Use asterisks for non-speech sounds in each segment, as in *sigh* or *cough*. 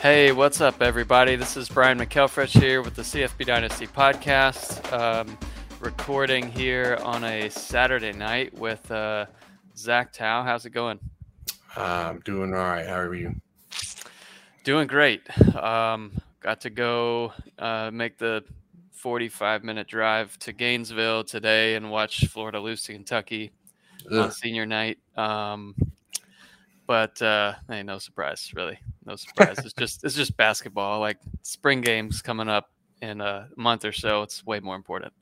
Hey, what's up, everybody? This is Brian McElfresh here with the CFB Dynasty podcast. Um, recording here on a Saturday night with uh, Zach Tao. How's it going? I'm doing all right. How are you? Doing great. Um, got to go uh, make the 45 minute drive to Gainesville today and watch Florida lose to Kentucky Ugh. on senior night. Um, but uh, hey, no surprise, really, no surprise. it's *laughs* just it's just basketball. Like spring games coming up in a month or so. It's way more important.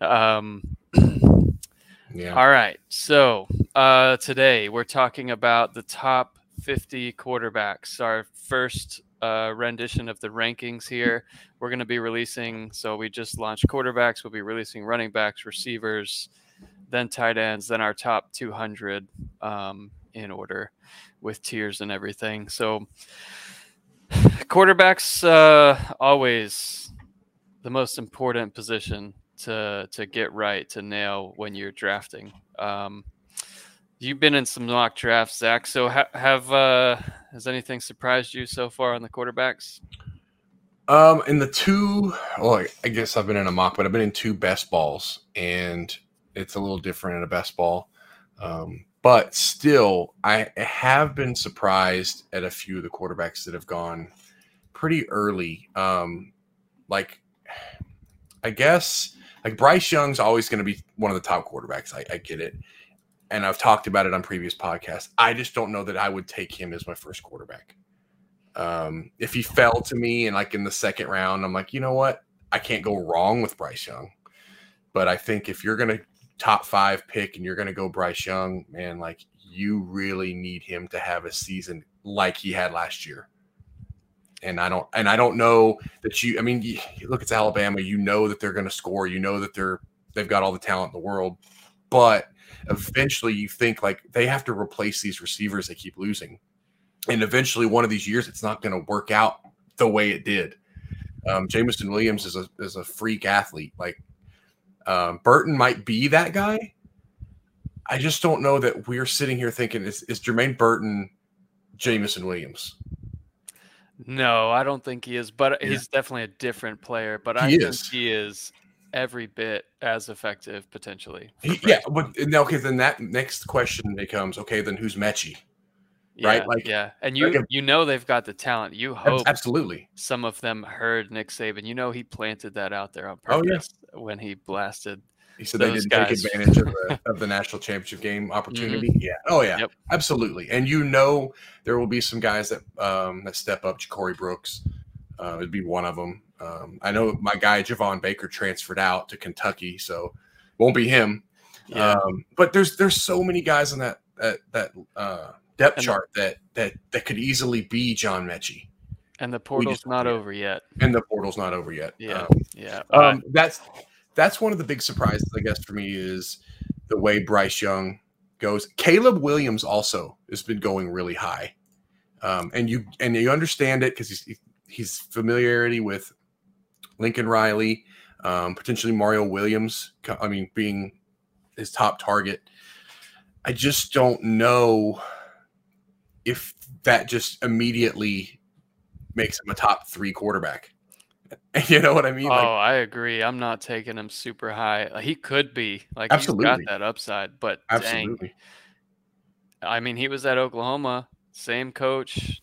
Um, yeah. All right. So uh, today we're talking about the top 50 quarterbacks. Our first uh, rendition of the rankings here. We're going to be releasing. So we just launched quarterbacks. We'll be releasing running backs, receivers, then tight ends, then our top 200 um, in order with tiers and everything. So quarterbacks uh, always the most important position to to get right to nail when you're drafting. Um, you've been in some mock drafts, Zach. So ha- have uh, has anything surprised you so far on the quarterbacks? Um, in the two, well, I guess I've been in a mock, but I've been in two best balls, and it's a little different in a best ball. Um, but still, I have been surprised at a few of the quarterbacks that have gone pretty early. Um, like, I guess like Bryce Young's always going to be one of the top quarterbacks. I, I, get it, and I've talked about it on previous podcasts. I just don't know that I would take him as my first quarterback. Um, if he fell to me and like in the second round, I'm like, you know what, I can't go wrong with Bryce Young. But I think if you're going to top five pick and you're going to go Bryce Young, man, like you really need him to have a season like he had last year. And I don't, and I don't know that you. I mean, you, look, it's Alabama. You know that they're going to score. You know that they're they've got all the talent in the world, but eventually you think like they have to replace these receivers they keep losing, and eventually one of these years it's not going to work out the way it did. Um, Jameson Williams is a is a freak athlete. Like um, Burton might be that guy. I just don't know that we're sitting here thinking is, is Jermaine Burton Jameson Williams. No, I don't think he is, but yeah. he's definitely a different player. But he I is. think he is every bit as effective potentially. He, yeah, but now okay, then that next question becomes okay, then who's Metchie? Yeah, right? Like yeah, and you like you know they've got the talent. You hope absolutely some of them heard Nick Saban. You know he planted that out there on purpose oh, yeah. When he blasted. He said they didn't guys. take advantage of the, *laughs* of the national championship game mm-hmm. opportunity. Mm-hmm. Yeah. Oh yeah. Yep. Absolutely. And you know there will be some guys that um, that step up. Corey Brooks uh, would be one of them. Um, I know my guy Javon Baker transferred out to Kentucky, so won't be him. Yeah. Um, but there's there's so many guys on that that that uh, depth and chart that that that could easily be John Metchie. And the portal's not over yet. And the portal's not over yet. Yeah, um, yeah. Um, that's that's one of the big surprises, I guess, for me is the way Bryce Young goes. Caleb Williams also has been going really high, um, and you and you understand it because he's he's familiarity with Lincoln Riley, um, potentially Mario Williams. I mean, being his top target. I just don't know if that just immediately makes him a top three quarterback. *laughs* You know what I mean? Oh, like, I agree. I'm not taking him super high. He could be like absolutely. he's got that upside, but absolutely. Dang, I mean, he was at Oklahoma, same coach,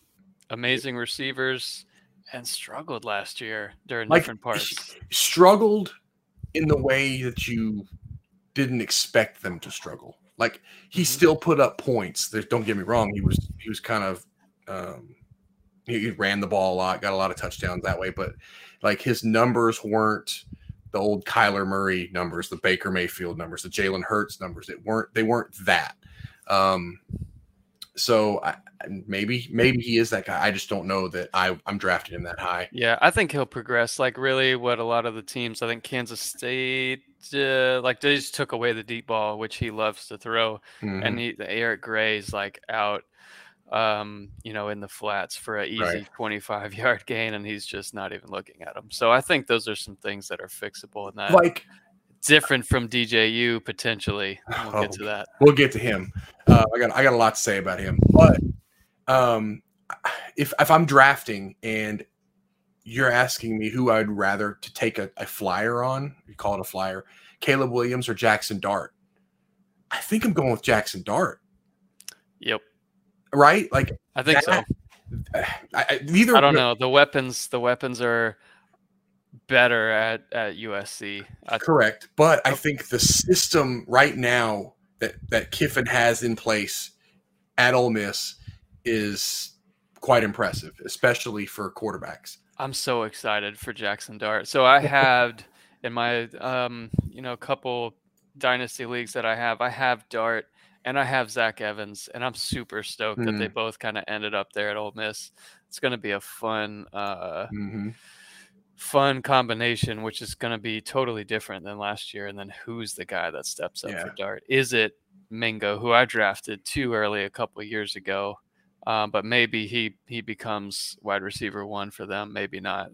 amazing receivers, and struggled last year during like, different parts. Struggled in the way that you didn't expect them to struggle. Like he mm-hmm. still put up points. There's, don't get me wrong. He was he was kind of um, he ran the ball a lot, got a lot of touchdowns that way, but like his numbers weren't the old Kyler Murray numbers, the Baker Mayfield numbers, the Jalen Hurts numbers. It weren't they weren't that. Um, so I, maybe maybe he is that guy. I just don't know that I I'm drafting him that high. Yeah, I think he'll progress. Like really, what a lot of the teams, I think Kansas State, uh, like they just took away the deep ball, which he loves to throw, mm-hmm. and he, the Eric Gray's like out, um, you know, in the flats for an easy right. 25 *laughs* yard gain, and he's just not even looking at him. So I think those are some things that are fixable in that. Like different from DJU potentially. *laughs* We'll get to that. We'll get to him. Uh, I got I got a lot to say about him, but um, if if I'm drafting and you're asking me who I'd rather to take a, a flyer on, you call it a flyer, Caleb Williams or Jackson Dart. I think I'm going with Jackson Dart. Yep. Right? Like I think that, so. I, I, either I don't know. The weapons the weapons are better at at USC. I, correct, but I think the system right now that that Kiffin has in place at Ole Miss is quite impressive, especially for quarterbacks. I'm so excited for Jackson Dart. So I had in my um, you know, couple dynasty leagues that I have, I have Dart and I have Zach Evans, and I'm super stoked mm. that they mm-hmm. both kind of ended up there at Ole Miss. It's going to be a fun, uh, mm-hmm. fun combination, which is going to be totally different than last year. And then who's the guy that steps up yeah. for Dart? Is it Mingo, who I drafted too early a couple years ago? Um, but maybe he he becomes wide receiver one for them. Maybe not.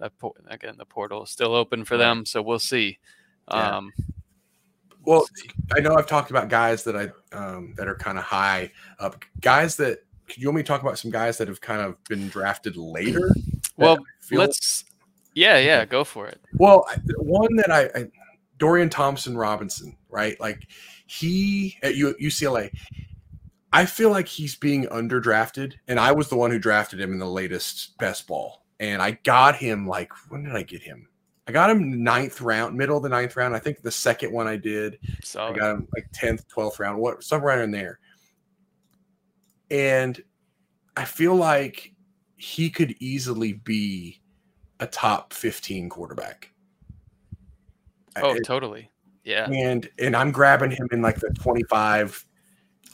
Again, the portal is still open for them, so we'll see. Yeah. Um, well, I know I've talked about guys that I um, that are kind of high up. Guys that you want me to talk about some guys that have kind of been drafted later? *clears throat* Well, let's. Yeah, yeah, go for it. Well, one that I, I Dorian Thompson Robinson, right? Like he at U, UCLA. I feel like he's being underdrafted, and I was the one who drafted him in the latest best ball, and I got him like when did I get him? I got him ninth round, middle of the ninth round. I think the second one I did, I got him like tenth, twelfth round, what somewhere in there. And I feel like he could easily be a top fifteen quarterback. Oh, totally. Yeah. And and I'm grabbing him in like the 25,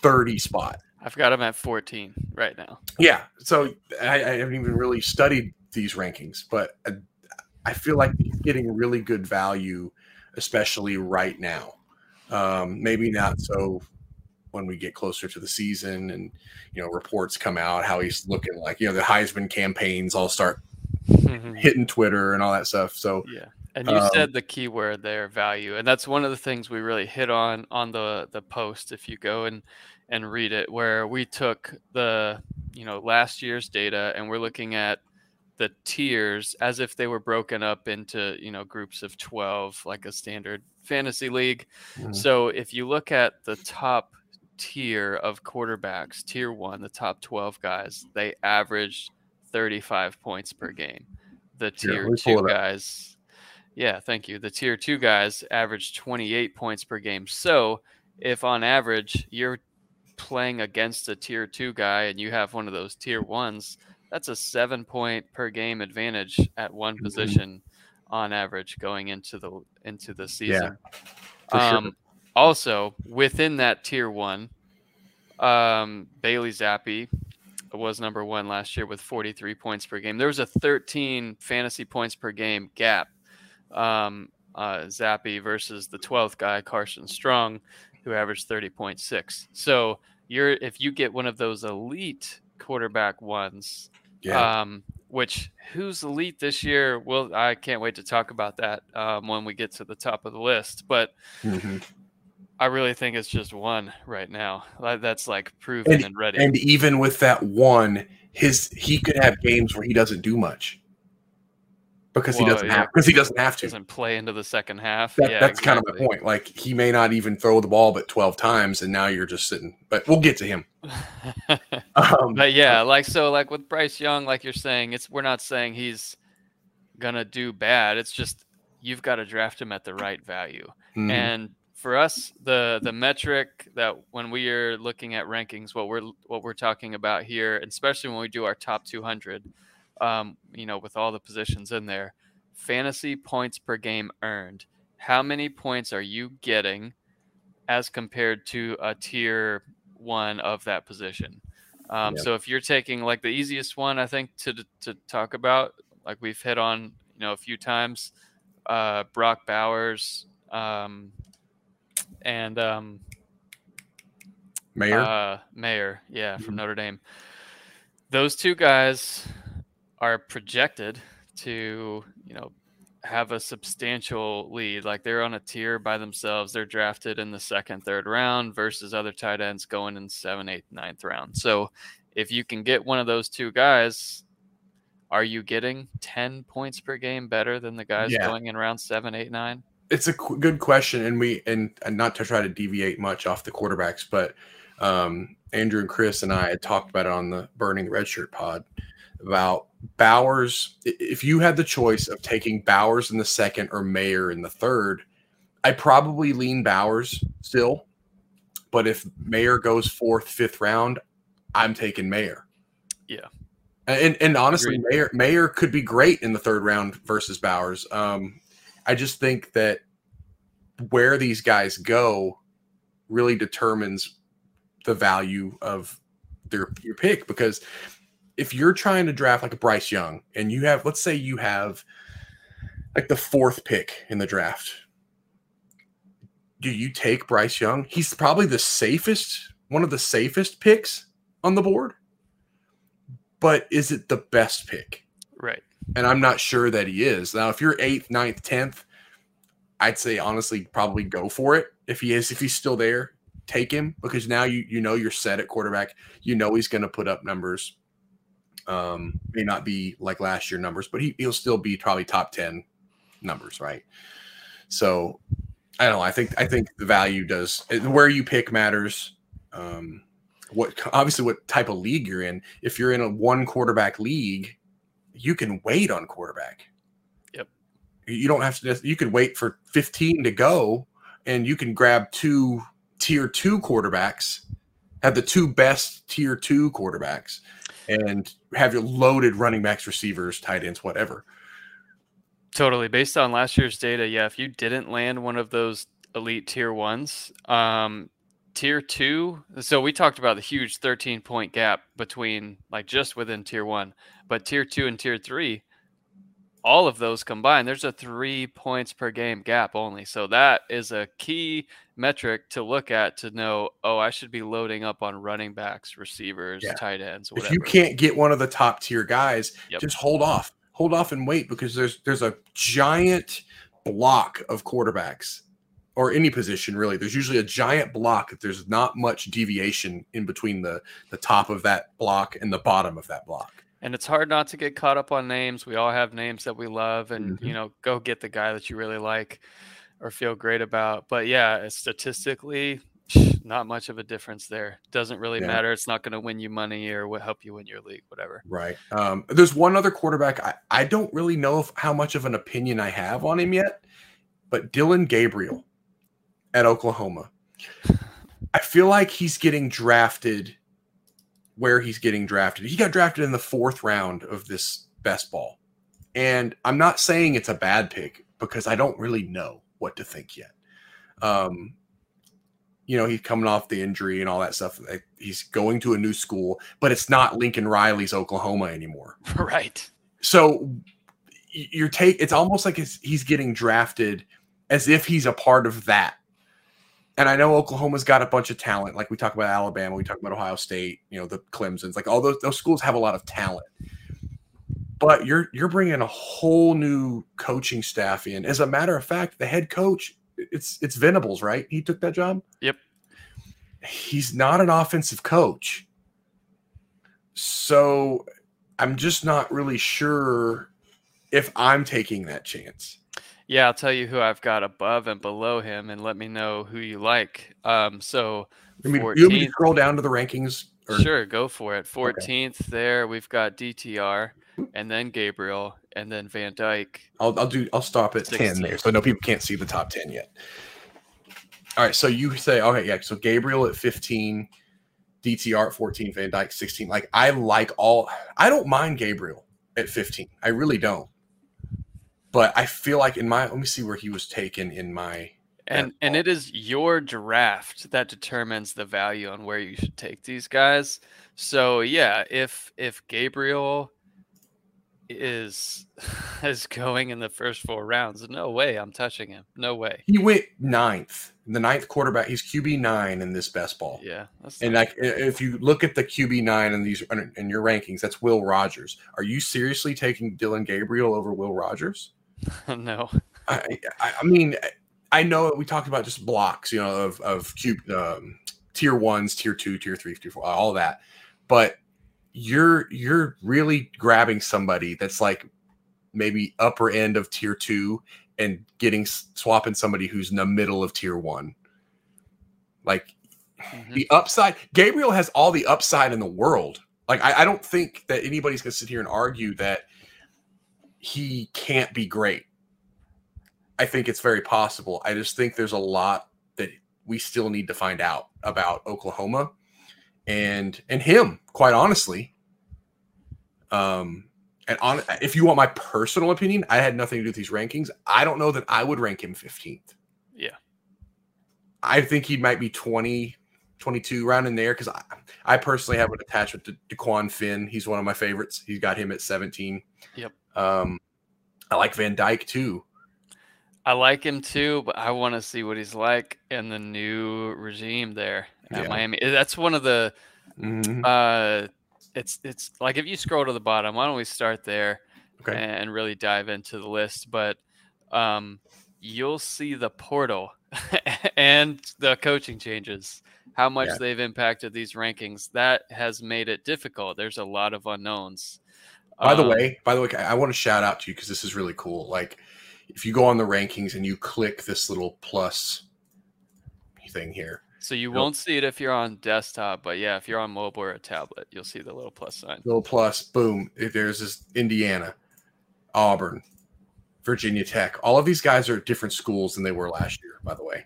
30 spot. I've got him at 14 right now. Yeah. So I, I haven't even really studied these rankings, but uh, I feel like getting really good value, especially right now. Um, maybe not so when we get closer to the season and you know reports come out how he's looking like you know the Heisman campaigns all start hitting Twitter and all that stuff. So yeah. And you um, said the key word there, value, and that's one of the things we really hit on on the the post. If you go and and read it, where we took the you know last year's data and we're looking at the tiers as if they were broken up into you know groups of 12 like a standard fantasy league. Mm-hmm. so if you look at the top tier of quarterbacks tier 1 the top 12 guys they averaged 35 points per game. The tier yeah, 2 guys yeah thank you. The tier 2 guys averaged 28 points per game. So if on average you're playing against a tier 2 guy and you have one of those tier 1s that's a seven point per game advantage at one mm-hmm. position on average going into the into the season. Yeah, um, sure. Also, within that tier one, um, Bailey Zappe was number one last year with 43 points per game. There was a 13 fantasy points per game gap. Um, uh, Zappe versus the 12th guy, Carson Strong, who averaged 30.6. So you're if you get one of those elite quarterback ones yeah. Um, which who's elite this year? Well, I can't wait to talk about that um, when we get to the top of the list. But mm-hmm. I really think it's just one right now. That's like proven and, and ready. And even with that one, his he could have games where he doesn't do much because well, he doesn't yeah, have because he doesn't have to doesn't play into the second half. That, yeah, that's exactly. kind of my point. Like he may not even throw the ball but twelve times, and now you're just sitting. But we'll get to him. *laughs* um, but yeah, like so, like with Bryce Young, like you're saying, it's we're not saying he's gonna do bad. It's just you've got to draft him at the right value. Mm-hmm. And for us, the the metric that when we are looking at rankings, what we're what we're talking about here, especially when we do our top 200 um, you know, with all the positions in there, fantasy points per game earned. How many points are you getting as compared to a tier one of that position? Um, yep. So if you're taking like the easiest one, I think to to talk about, like we've hit on, you know, a few times, uh, Brock Bowers um, and um, Mayor, Uh, Mayer, yeah, from mm-hmm. Notre Dame. Those two guys are projected to, you know, have a substantial lead. Like they're on a tier by themselves. They're drafted in the second, third round versus other tight ends going in seven, eighth, ninth round. So if you can get one of those two guys, are you getting 10 points per game better than the guys Yeah. going in round seven, eight, nine? it's a qu- good question, and we and, and not to try to deviate much off the quarterbacks, but um, Andrew and Chris and I had talked about it on the Burning the Red Shirt pod about Bowers. If you had the choice of taking Bowers in the second or Mayer in the third, I probably lean Bowers still. But if Mayer goes fourth, fifth round, I'm taking Mayer. Yeah. And and honestly, Agreed. Mayer Mayer could be great in the third round versus Bowers. Um, I just think that where these guys go really determines the value of their your pick because if you're trying to draft like a Bryce Young and you have let's say you have like the fourth pick in the draft do you take Bryce Young he's probably the safest one of the safest picks on the board but is it the best pick Right. and I'm not sure that he is. Now, if you're eighth, ninth, tenth, I'd say honestly probably go for it. If he is, if he's still there, take him because now you you know you're set at quarterback. You know he's going to put up numbers. Um, may not be like last year numbers, but he, he'll still be probably top ten numbers, right? So I don't know. I think I think the value does where you pick matters. Um, what obviously what type of league you're in. If you're in a one quarterback league, you can wait on quarterback. Yep. You don't have to. You could wait for 15 to go, and you can grab two tier two quarterbacks, have the two best tier two quarterbacks, and have your loaded running backs, receivers, tight ends, whatever. Totally. Based on last year's data, yeah, if you didn't land one of those elite tier ones, um, tier two, so we talked about the huge 13 point gap between like just within tier one, but tier two and tier three, all of those combined, there's a three points per game gap only. So that is a key metric to look at to know, oh, I should be loading up on running backs, receivers, Yeah. tight ends, If you can't get one of the top tier guys, Yep. just hold off. Hold off and wait because there's there's a giant block of quarterbacks or any position really. There's usually a giant block that there's not much deviation in between the the top of that block and the bottom of that block. And it's hard not to get caught up on names. We all have names that we love, and Mhm. you know, go get the guy that you really like or feel great about. But yeah, statistically, *sniffs* not much of a difference there. Doesn't really Yeah. matter. It's not going to win you money or what help you win your league, whatever. Right. Um, there's one other quarterback. I, I don't really know if, how much of an opinion I have on him yet, but Dillon Gabriel at Oklahoma. *sighs* I feel like he's getting drafted where he's getting drafted. He got drafted in the fourth round of this best ball. And I'm not saying it's a bad pick because I don't really know what to think yet. Um, you know, he's coming off the injury and all that stuff. He's going to a new school, but it's not Lincoln Riley's Oklahoma anymore. *laughs* right. So y- you're take it's almost like he's getting drafted as if he's a part of that. And I know Oklahoma's got a bunch of talent, like we talk about Alabama, we talk about Ohio State, you know, the Clemson's, like all those those schools have a lot of talent. But you're you're bringing a whole new coaching staff in. As a matter of fact, the head coach, it's it's Venables, right? He took that job. Yep. He's not an offensive coach, so I'm just not really sure if I'm taking that chance. Yeah, I'll tell you who I've got above and below him, and let me know who you like. Um, so I mean, you want me scroll down to the rankings? Or, Sure, go for it. 14th there, we've got DTR, and then Gabriel, and then Van Dyke. I'll, I'll do. I'll stop at ten there, so no people can't see the top ten yet. All right, so you say okay, yeah. So Gabriel at fifteen, DTR at fourteen, Van Dyke sixteen. Like I like all. I don't mind Gabriel at fifteen. I really don't. But I feel like in my let me see where he was taken in my And and it is your draft that determines the value on where you should take these guys. So yeah, if if Gabriel is *laughs* is going in the first four rounds, no way I'm touching him. No way. he went ninth, the ninth quarterback. He's QB nine in this best ball. Yeah. That's And like, if you look at the QB nine in these in your rankings, that's Will Rogers. Are you seriously taking Dillon Gabriel over Will Rogers? *laughs* no. I, I, I mean, I know we talked about just blocks, you know, of of cube um, tier ones, tier two, tier three, tier four, all that. But you're you're really grabbing somebody that's like maybe upper end of tier two and getting swapping somebody who's in the middle of tier one. Like mm-hmm. the upside, Gabriel has all the upside in the world. Like I, I don't think that anybody's gonna sit here and argue that he can't be great. I think it's very possible. I just think there's a lot that we still need to find out about Oklahoma and and him, quite honestly. Um, and on if you want my personal opinion, I had nothing to do with these rankings. I don't know that I would rank him 15th. Yeah. I think he might be 20, 22 round in there because I, I personally have an attachment to Dequan Finn. He's one of my favorites. He's got him at 17. Yep. Um, I like Van Dyke too. I like him too, but I want to see what he's like in the new regime there at yeah. Miami. That's one of the mm-hmm. uh it's it's like if you scroll to the bottom, why don't we start there okay. and really dive into the list? But um you'll see the portal *laughs* and the coaching changes, how much yeah. they've impacted these rankings. That has made it difficult. There's a lot of unknowns. By the um, way, by the way, I want to shout out to you because this is really cool. Like if you go on the rankings and you click this little plus thing here. So you won't see it if you're on desktop, but yeah, if you're on mobile or a tablet, you'll see the little plus sign. Little plus, boom. There's this Indiana, Auburn, Virginia Tech. All of these guys are at different schools than they were last year, by the way.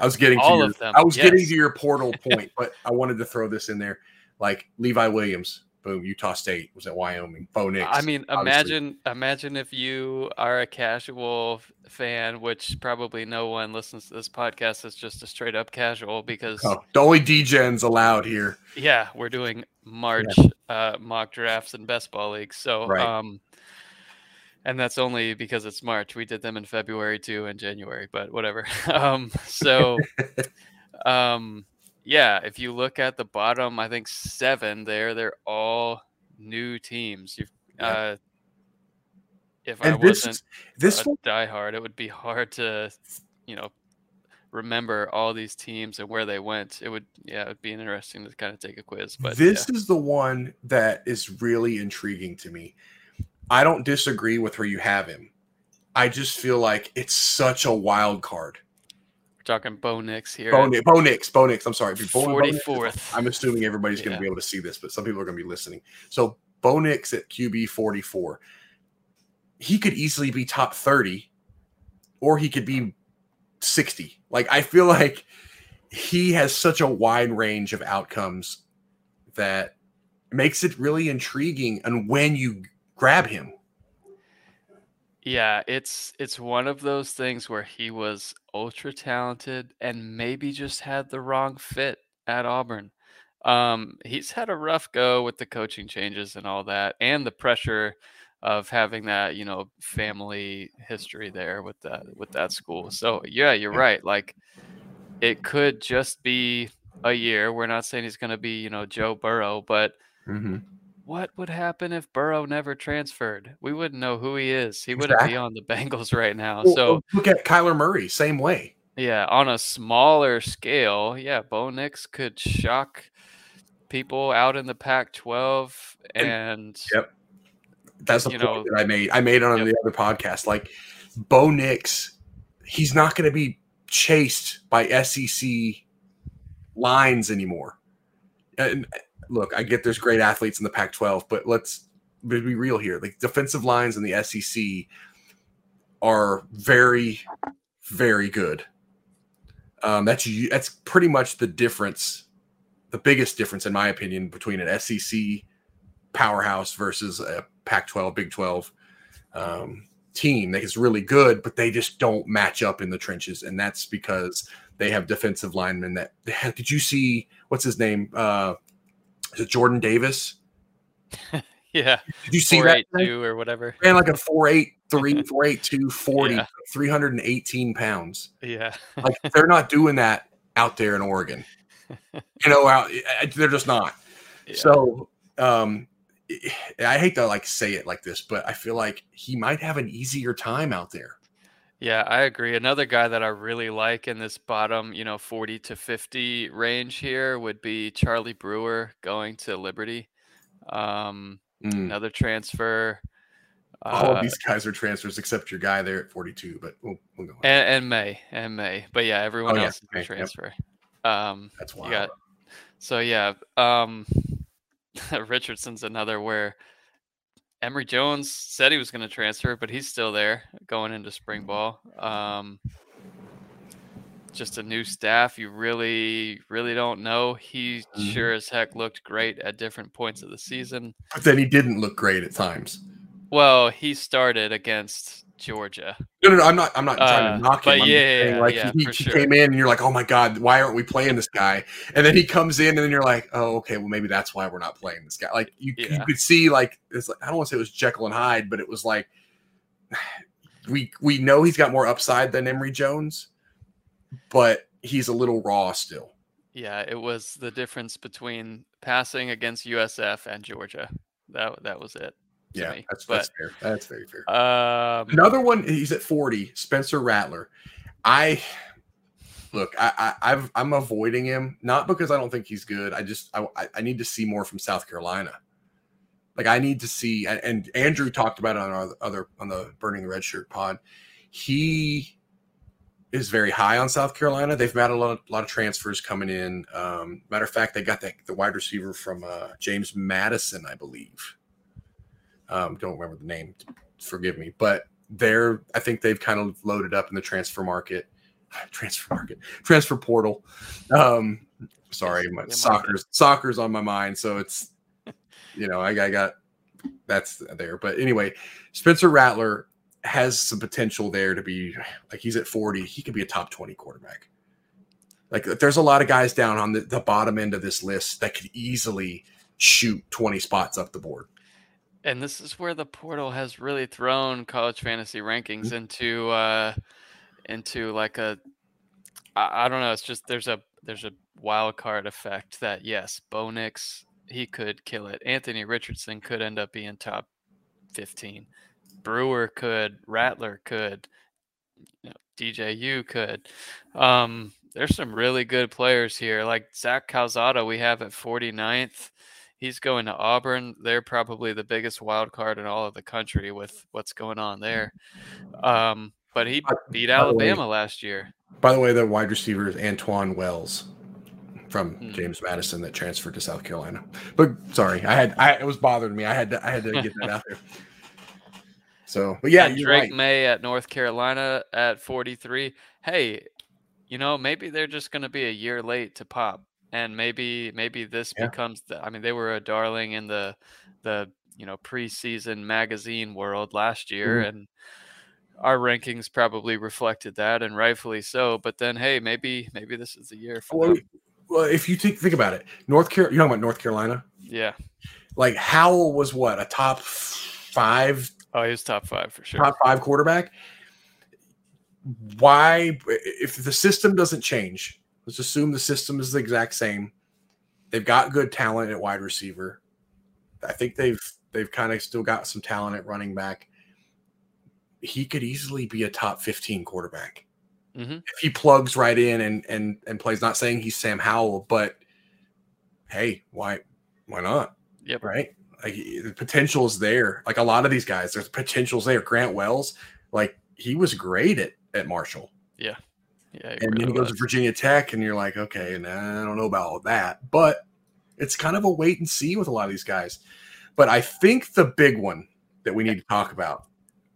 I was getting all your, of them. I was yes. getting to your portal point, but I wanted to throw this in there. Like Levi Williams, boom, Utah State was at Wyoming. Bo Nix. I mean, imagine imagine if you are a casual fan, which probably no one listens to this podcast is just a straight up casual because oh, the only DGens allowed here. Yeah, we're doing March yeah. uh, mock drafts and best ball leagues. So right. um and that's only because it's March. We did them in February too and January, but whatever. *laughs* um so *laughs* um yeah, if you look at the bottom, I think seven there, they're all new teams. You've, yeah. uh, if and I this, wasn't this a diehard, it would be hard to, you know, remember all these teams and where they went. It would, yeah, it would be interesting to kind of take a quiz. But this yeah. is the one that is really intriguing to me. I don't disagree with where you have him. I just feel like it's such a wild card talking Bo Nix here. Bo, Nix, Bo Nix, Bo Nix. I'm sorry. Forty fourth. I'm assuming everybody's going to be able to see this, but some people are going to be listening. So Bo Nix at QB 44. He could easily be top 30, or he could be 60. Like I feel like he has such a wide range of outcomes that makes it really intriguing. And when you grab him, yeah, it's it's one of those things where he was ultra talented and maybe just had the wrong fit at Auburn. Um, he's had a rough go with the coaching changes and all that, and the pressure of having that, you know, family history there with that with that school. So yeah, you're right. Like it could just be a year. We're not saying he's going to be, you know, Joe Burrow, but mm-hmm what would happen if Burrow never transferred? We wouldn't know who he is. He wouldn't be on the Bengals right now. Well, so look at Kyler Murray, same way. Yeah, on a smaller scale, yeah, Bo Nix could shock people out in the Pac-12, and, and yep, that's the point know, that I made. I made on yep. the other podcast. Like Bo Nix, he's not going to be chased by SEC lines anymore. And look, I get there's great athletes in the Pac-12, but let's be real here. Like defensive lines in the SEC are very, very good. Um, that's that's pretty much the difference, the biggest difference, in my opinion, between an SEC powerhouse versus a Pac-12, Big 12 um, team that is really good, but they just don't match up in the trenches, and that's because they have defensive linemen that. *laughs* Did you see what's his name? Uh, is it Jordan Davis? *laughs* yeah. Did you see that? Two or whatever. Ran like a 483, *laughs* 482, 40, yeah. 318 pounds. Yeah. like they're not doing that out there in Oregon. *laughs* You know, out, they're just not. Yeah. So, um, I hate to like say it like this, but I feel like he might have an easier time out there. Yeah, I agree. Another guy that I really like in this bottom, you know, 40 to 50 range here would be Charlie Brewer going to Liberty. Um, Mm. another transfer. All Uh, of these guys are transfers except your guy there at 42, but we'll, we'll go. and, and May and May, but yeah, everyone Oh, yeah, else is May, a yep. transfer. Um, That's wild. got so yeah. Um, *laughs* Richardson's another where Emory Jones said he was going to transfer, but he's still there going into spring ball. Um, just a new staff. You really, really don't know. He Mhm. sure as heck looked great at different points of the season. But then he didn't look great at times. Well, he started against Georgia. No, no, no. I'm not. I'm not trying Uh, to knock him. I'm yeah, saying, yeah, like yeah, he, he sure. came in, and you're like, oh my god, why aren't we playing this guy? And then he comes in, and then you're like, oh, okay, well maybe that's why we're not playing this guy. Like you, you could see, like it's like I don't want to say it was Jekyll and Hyde, but it was like *sighs* we we know he's got more upside than Emory Jones, but he's a little raw still. Yeah, it was the difference between passing against USF and Georgia. That that was it. Yeah, me. that's but that's fair. That's very fair. um, Another one, he's at 40, Spencer Rattler. I look, I, I I've I'm avoiding him, not because I don't think he's good. I just I, I- need to see more from South Carolina. Like I need to see, and, and Andrew talked about it on our other on the Burning Red Shirt pod. He is very high on South Carolina. They've had a lot of, lot of transfers coming in. Um, matter of fact, they got the, the wide receiver from uh, James Madison, I believe. Um, don't remember the name. Forgive me, but they're I think they've kind of loaded up in the transfer market, *sighs* transfer market, transfer portal. Um, sorry, my soccer's soccer's on my mind, so it's you know I, I got that's there. But anyway, Spencer Rattler has some potential there to be like he's at 40, he could be a top 20 quarterback. Like there's a lot of guys down on the, the bottom end of this list that could easily shoot 20 spots up the board. And this is where the portal has really thrown college fantasy rankings Mm-hmm. into uh into like a I, I don't know it's just there's a there's a wild card effect that yes bo nix he could kill it. Anthony richardson could end up being top 15 brewer could rattler could you know, dju could. Um there's some really good players here like zach calzada we have at 49th he's going to Auburn. They're probably the biggest wild card in all of the country with what's going on there. Um, but he beat the way- Alabama last year. By the way, the wide receiver is Antwane Wells from Hmm. James Madison that transferred to South Carolina. But sorry, I had I it was bothering me. I had to I had to get that out there. *laughs* So, but yeah, Drake right. May at North Carolina at 43. Hey, you know, maybe they're just going to be a year late to pop. And maybe maybe this Yeah. becomes the I mean they were a darling in the the you know preseason magazine world last year Mhm. and our rankings probably reflected that and rightfully so but then hey maybe maybe this is the year for Well, them. well, if you think think about it, North Carolina, you're talking about North Carolina. yeah Like Howell was what a top five, oh he was top five for sure top five quarterback. Why, if the system doesn't change, let's assume the system is the exact same. They've got good talent at wide receiver. I think they've they've kind of still got some talent at running back. He could easily be a top 15 quarterback. Mhm. If he plugs right in and and and plays, not saying he's Sam Howell, but hey, why why not? Yep. Right? Like the potential is there. Like a lot of these guys, there's potentials there. Grant Wells, like he was great at, at Marshall. yeah he And really then he goes to. Virginia Tech, and you're like, okay, nah, I don't know about all that. But it's kind of a wait and see with a lot of these guys. But I think the big one that we need to talk about.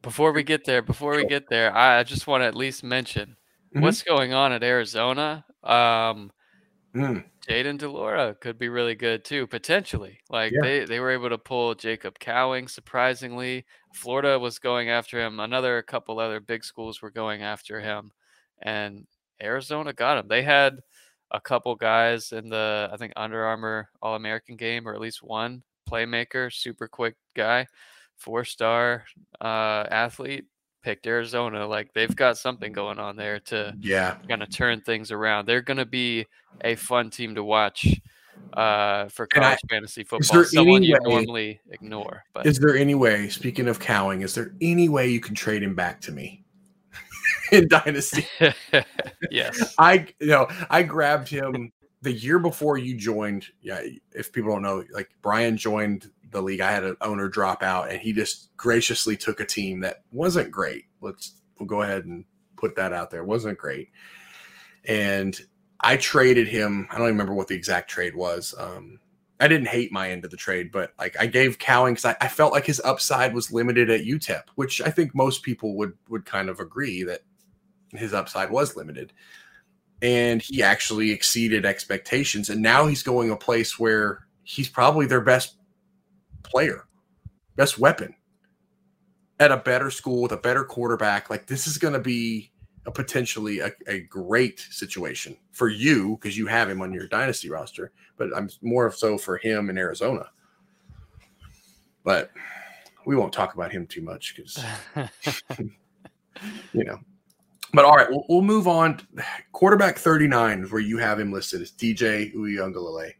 before we get there before we get there i just want to at least mention Mhm. what's going on at arizona um Mm, Jayden de Laura could be really good too, potentially. Like Yeah. they, they were able to pull Jacob Cowing surprisingly. Florida was going after him. Another couple other big schools were going after him. And Arizona got him. They had a couple guys in the I think Under Armour All American game, or at least one playmaker, super quick guy, four star uh, athlete, picked Arizona. Like they've got something going on there to yeah. kind of turn things around. They're going to be a fun team to watch uh, for And I- college fantasy football. Someone you way- normally ignore, but Is there any way, speaking of cowing, is there any way you can trade him back to me in *laughs* Dynasty? *laughs* yes, I you know I grabbed him the year before you joined. Yeah, if people don't know, like Brian joined the league. I had an owner drop out, and he just graciously took a team that wasn't great. Let's we'll go ahead and put that out there. It wasn't great, and I traded him. I don't even remember what the exact trade was. Um, I didn't hate my end of the trade, but like I gave Cowing because I, I, felt like his upside was limited at UTEP, which I think most people would would kind of agree that his upside was limited. And he actually exceeded expectations, and now he's going a place where he's probably their best player, best weapon at a better school with a better quarterback. Like this is going to be a potentially a, a great situation for you because you have him on your dynasty roster, but I'm more so for him in Arizona. But we won't talk about him too much because *laughs* *laughs* you know. But all right, we'll, we'll move on. *sighs* Quarterback 39 is where you have him listed as DJ Uiagalelei.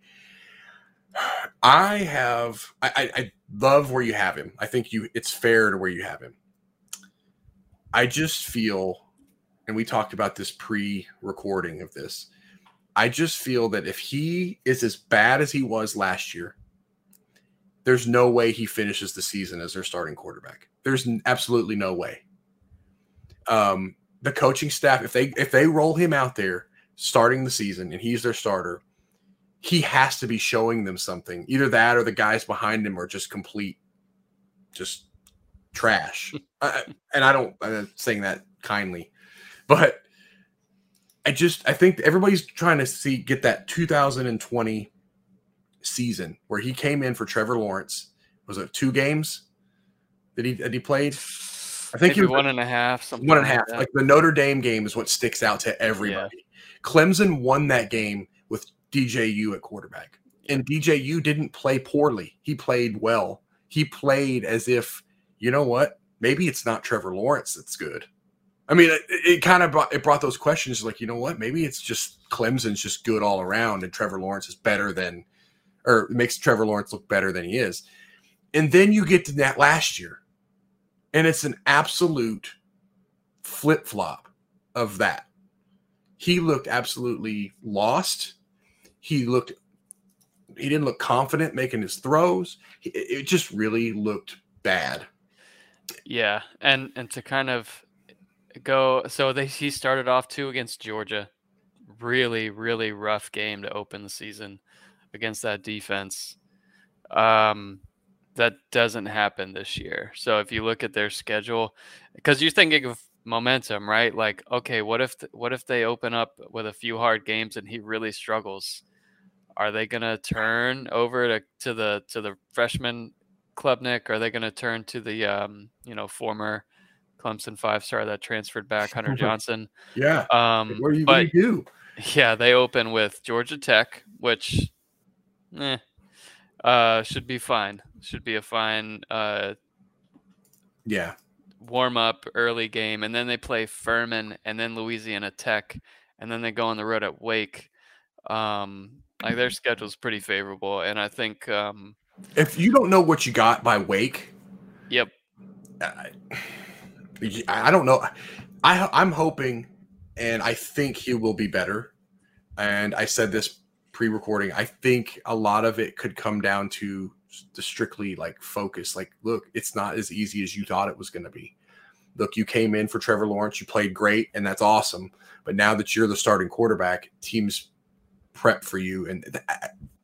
*sighs* I have I, I, I love where you have him. I think you it's fair to where you have him. I just feel, and we talked about this pre-recording of this. I just feel that if he is as bad as he was last year, there's no way he finishes the season as their starting quarterback. There's absolutely no way. Um, the coaching staff, if they if they roll him out there starting the season and he's their starter, he has to be showing them something. Either that or the guys behind him are just complete, just trash. *laughs* I, and I don't, I'm saying that kindly, but I just, I think everybody's trying to see, get that 2020 season where he came in for Trevor Lawrence. Was it two games that he, that he played? I think Maybe was one and a half. One and a half. Like, like the Notre Dame game is what sticks out to everybody. Yeah. Clemson won that game with DJU at quarterback. And DJU didn't play poorly. He played well. He played as if, you know what? Maybe it's not Trevor Lawrence that's good. I mean, it, it kind of brought it brought those questions like, you know what? Maybe it's just Clemson's just good all around, and Trevor Lawrence is better than, or makes Trevor Lawrence look better than he is. And then you get to that last year, and it's an absolute flip flop of that. He looked absolutely lost he looked he didn't look confident making his throws. It just really looked bad. Yeah, and and to kind of go so they he started off two against Georgia. Really, really rough game to open the season against that defense. Um that doesn't happen this year. So if you look at their schedule, because you're thinking of momentum, right? Like, okay, what if what if they open up with a few hard games and he really struggles? Are they going to turn over to, to the to the freshman Klubnik? Are they going to turn to the um, you know former Clemson five star that transferred back, *laughs* Hunter Johnson? yeah. Um, what are you to do? *laughs* Yeah, they open with Georgia Tech, which eh, uh, should be fine. Should be a fine. Uh, yeah. Warm up early game, and then they play Furman, and then Louisiana Tech, and then they go on the road at Wake. Um, like their schedule's pretty favorable, and I think um, if you don't know what you got by Wake, yep, I, I don't know. I I'm hoping, and I think he will be better. And I said this pre-recording. I think a lot of it could come down to the strictly like focus. Like, look, it's not as easy as you thought it was going to be. Look, you came in for Trevor Lawrence, you played great, and that's awesome. But now that you're the starting quarterback, teams prep for you and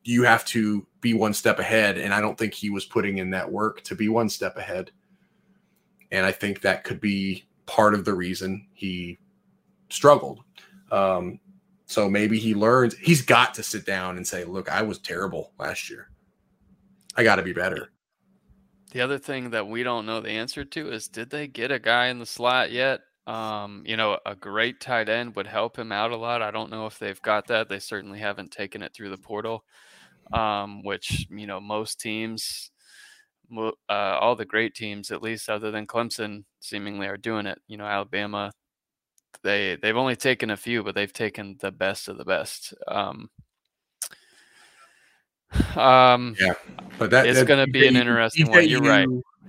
you have to be one step ahead and i don't think he was putting in that work to be one step ahead and i think that could be part of the reason he struggled um, so maybe he learns he's got to sit down and say look i was terrible last year i got to be better the other thing that we don't know the answer to is did they get a guy in the slot yet um, you know, a great tight end would help him out a lot. I don't know if they've got that. They certainly haven't taken it through the portal, um, which, you know, most teams, uh, all the great teams, at least other than Clemson, seemingly are doing it. You know, Alabama, they they've only taken a few, but they've taken the best of the best. Um, *sighs* um yeah, but that it's going to be an interesting one. You're right.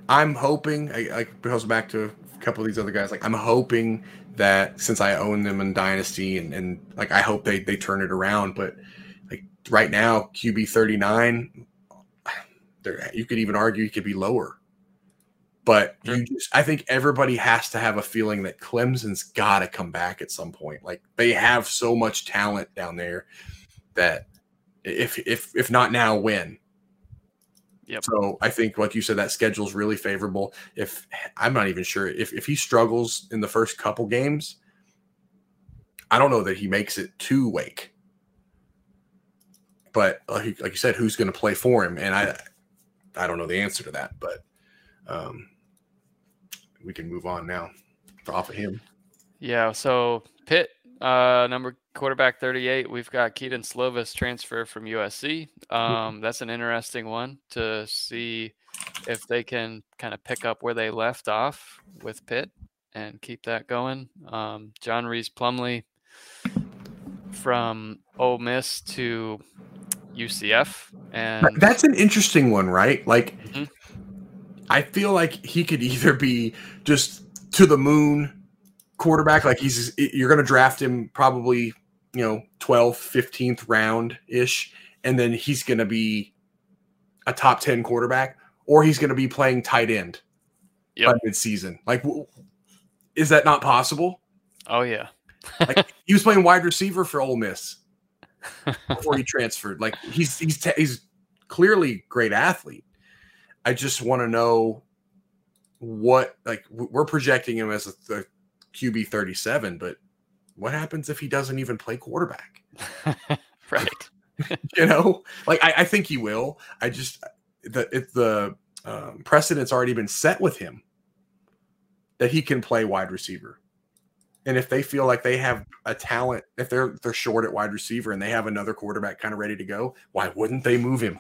I'm hoping. I, I goes back to a couple of these other guys. Like I'm hoping that since I own them in Dynasty and, and like I hope they they turn it around. But like right now, QB 39, *sighs* you could even argue he could be lower. But you just, I think everybody has to have a feeling that Clemson's got to come back at some point. Like they have so much talent down there that if if if not now, when? Yep. So I think, like you said, that schedule's really favorable. If I'm not even sure if if he struggles in the first couple games, I don't know that he makes it to Wake. But like, like you said, who's going to play for him? And I, I don't know the answer to that. But um, we can move on now off of him. Yeah. So Pitt, uh, number quarterback 38. We've got Kedon Slovis transfer from USC. Um, that's an interesting one to see if they can kind of pick up where they left off with Pitt and keep that going. Um, John Rhys Plumlee from Ole Miss to UCF, and That's an interesting one, right? Like, Mhm. I feel like he could either be just to the moon quarterback, like he's you're going to draft him probably, you know, 12th, 15th round ish, and then he's going to be a top 10 quarterback, or he's going to be playing tight end Yep. by midseason. Like, is that not possible? oh yeah, Like, *laughs* he was playing wide receiver for Ole Miss before he *laughs* transferred. Like he's he's he's clearly great athlete. I just want to know what like we're projecting him as a QB thirty seven, but what happens if he doesn't even play quarterback? *laughs* *laughs* right. You know, like I, I think he will. I just the if the um, precedent's already been set with him that he can play wide receiver. And if they feel like they have a talent, if they're they're short at wide receiver and they have another quarterback kind of ready to go, why wouldn't they move him?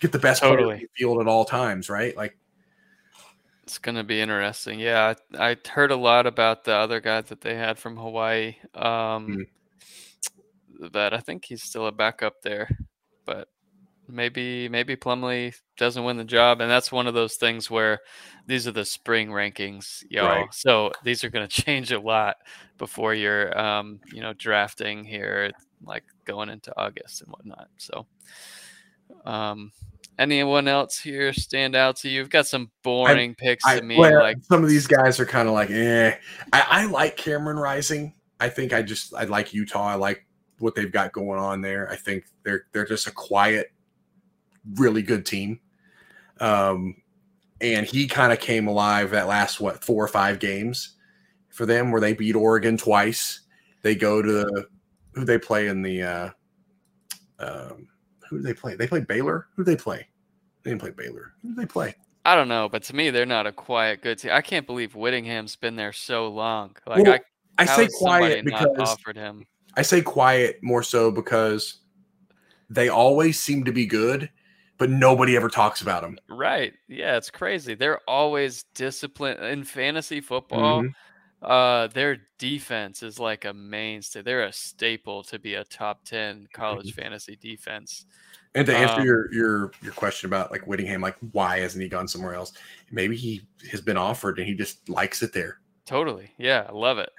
Get the best player Totally. the field at all times, right? Like It's gonna be interesting. Yeah, I, I heard a lot about the other guy that they had from Hawaii. Um, That I think he's still a backup there, but maybe maybe Plumlee doesn't win the job, and that's one of those things where these are the spring rankings, y'all. Right. So these are gonna *laughs* change a lot before you're um, you know drafting here, like going into August and whatnot. So. Um, anyone else here stand out to you? You've got some boring picks I, to me, well, like some of these guys are kind of like, eh. I, I like Cameron Rising. I think I just I like Utah. I like what they've got going on there. I think they're they're just a quiet, really good team. Um, and he kind of came alive that last what four or five games for them where they beat Oregon twice. They go to who they play in the uh, um, who do they play? They play Baylor. Who do they play? They didn't play Baylor. Who do they play? I don't know, but to me, they're not a quiet good team. I can't believe Whittingham's been there so long. Like, Well, I, I say quiet because offered him. I say quiet more so because they always seem to be good, but nobody ever talks about them. Right? Yeah, it's crazy. They're always disciplined in fantasy football. Mhm. Uh, their defense is like a mainstay. They're a staple to be a top ten college fantasy defense. And to answer Um, your your your question about like Whittingham, like why hasn't he gone somewhere else? Maybe he has been offered and he just likes it there. Totally. Yeah, I love it.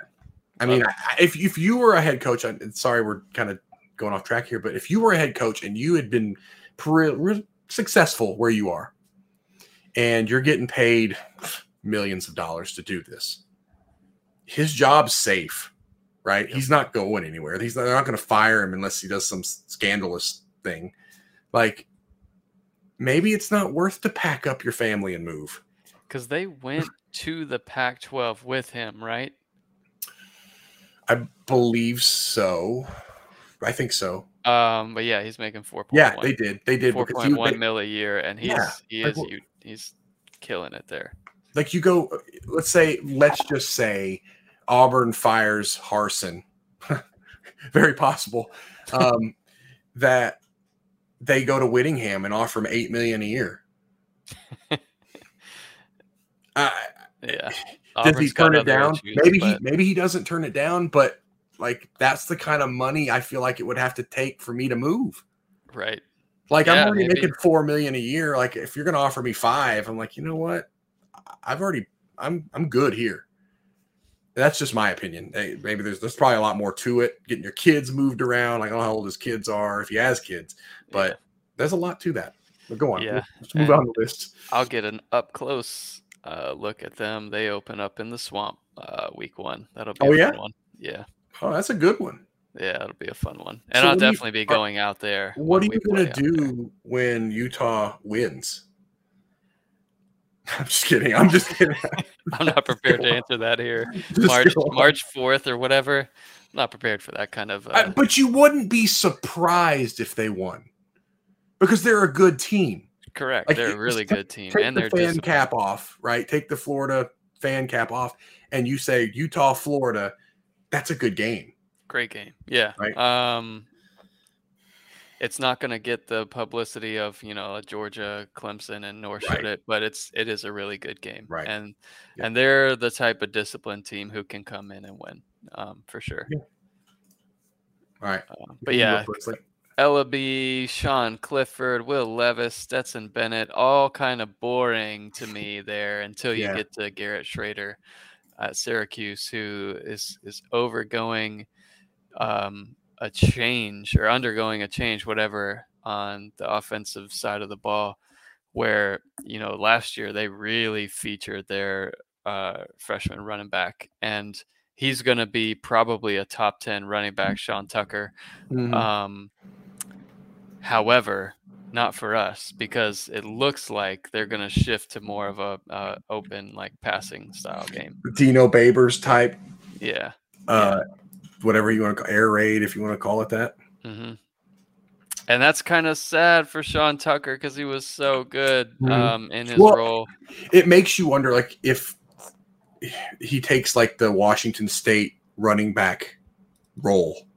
I mean, I, I- if if you were a head coach, I'm sorry we're kind of going off track here, but if you were a head coach and you had been pre- re- successful where you are, and you're getting paid millions of dollars to do this, his job's safe, right? Yep. He's not going anywhere. He's not, they're not going to fire him unless he does some scandalous thing. Like maybe it's not worth to pack up your family and move. Because they went to the Pac-12 with him, right? I believe so. I think so. Um, but yeah, he's making four Yeah, they did. They did four point one mil a year, and he's Yeah, he like is you he's killing it there. Like you go let's say let's just say auburn fires Harsin. *laughs* Very possible. Um, that they go to whittingham and offer him eight million a year. *laughs* Uh, Yeah, does he turn it down? issues, maybe he maybe he doesn't turn it down but like that's the kind of money i feel like it would have to take for me to move. Right. like Yeah, i'm already maybe. making four million a year. Like if you're gonna offer me five i'm like you know what i've already i'm i'm good here that's just my opinion Hey, maybe there's there's probably a lot more to it getting your kids moved around like i don't know how old his kids are if he has kids but Yeah. there's a lot to that But go on. Yeah, Let's move and- on the list. I'll get an up close uh, look at them. They open up in the swamp uh, week one. That'll be Oh, a yeah? fun one. Yeah, Oh, that's a good one. yeah, it'll be a fun one. And So I'll do you- definitely be are- going out there. What are you gonna play there. do when Utah wins? *laughs* I'm just kidding. I'm just kidding. *laughs* I'm not prepared to answer that here. *laughs* March. March fourth or whatever. I'm not prepared for that kind of. Uh, I- but you wouldn't be surprised if they won because they're a good team. correct. like, They're a really good team, Take and the they're fan cap off, right? Take the Florida fan cap off, and you say Utah, Florida. That's a good game. great game. Yeah. Right. Um. It's not going to get the publicity of you know Georgia, Clemson, and North Right. it, but it's it is a really good game, Right. And Yeah. and they're the type of disciplined team who can come in and win, um, for sure. Yeah. All right. Um, but yeah, like- Ellaby, Sean Clifford, Will Levis, Stetson Bennett, all kind of boring to me there until you Yeah. get to Garrett Shrader at Syracuse, who is is overgoing um, a change or undergoing a change, whatever, on the offensive side of the ball. Where you know last year they really featured their uh, freshman running back, and he's going to be probably a top ten running back, Sean Tucker. Mhm. Um, however, not for us because it looks like they're going to shift to more of a uh, open, like passing style game. Dino Babers type, Yeah. uh, whatever you want to call air raid, if you want to call it that. hmm And that's kind of sad for Sean Tucker because he was so good Mhm. um, in his Well, role. It makes you wonder, like, if he takes like the Washington State running back role.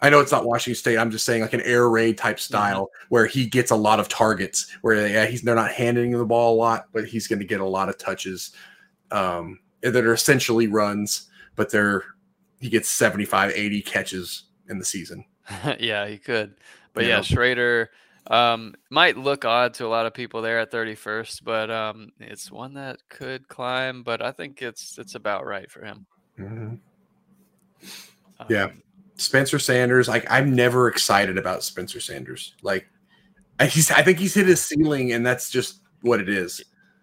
I know it's not Washington State. I'm just saying like an air raid type style where he gets a lot of targets. Where yeah, he's they're not handing him the ball a lot, but he's going to get a lot of touches um, that are essentially runs. But they're he gets 75, 80 catches in the season. *laughs* yeah, he could. But You yeah, know? Shrader um, might look odd to a lot of people there at 31st, but um, it's one that could climb. But I think it's it's about right for him. Mhm. Yeah. Um, Spencer Sanders, like I'm never excited about Spencer Sanders. Like *laughs* he's I think he's hit his ceiling and that's just what it is.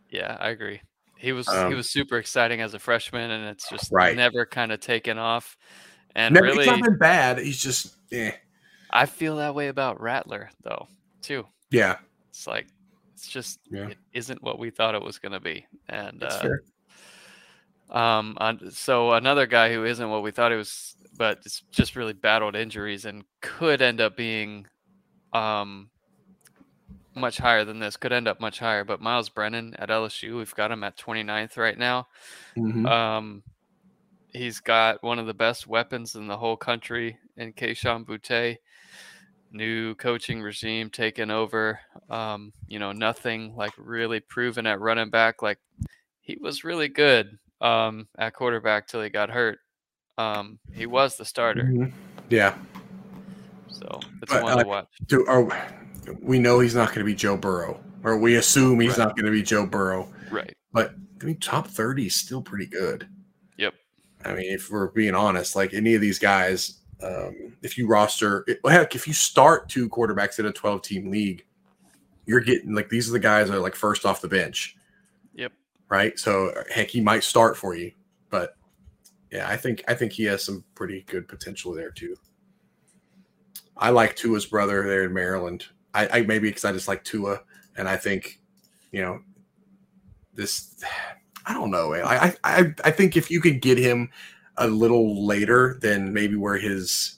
Yeah, I agree. He was Um, he was super exciting as a freshman, and it's just Right. never kind of taken off. And Never, really, it's not been bad. He's just eh. I feel that way about Rattler though too. Yeah. It's like it's just Yeah. it isn't what we thought it was going to be. And That's uh, fair. um, so another guy who isn't what we thought he was, but it's just really battled injuries and could end up being um much higher than this. Could end up much higher. But Myles Brennan at LSU, we've got him at 29th right now. Mhm. Um, he's got one of the best weapons in the whole country in Kayshon Boutte. New coaching regime taken over. Um, you know, nothing like really proven at running back. Like he was really good um, at quarterback till he got hurt. Um, he was the starter, Mhm. Yeah. so it's But, one uh, to watch. Do, are, we know he's not going to be Joe Burrow, or we assume he's Right. not going to be Joe Burrow. Right. But I mean, top 30 is still pretty good. Yep. I mean, if we're being honest, like any of these guys, um, if you roster, heck, if you start two quarterbacks in a 12 team league, you're getting like these are the guys that are like first off the bench, Yep. right? So heck, he might start for you, but yeah, I think I think he has some pretty good potential there too. I like Tua's brother there in Maryland. I, I maybe because I just like Tua, and I think, you know, this. I don't know. I I I think if you could get him a little later than maybe where his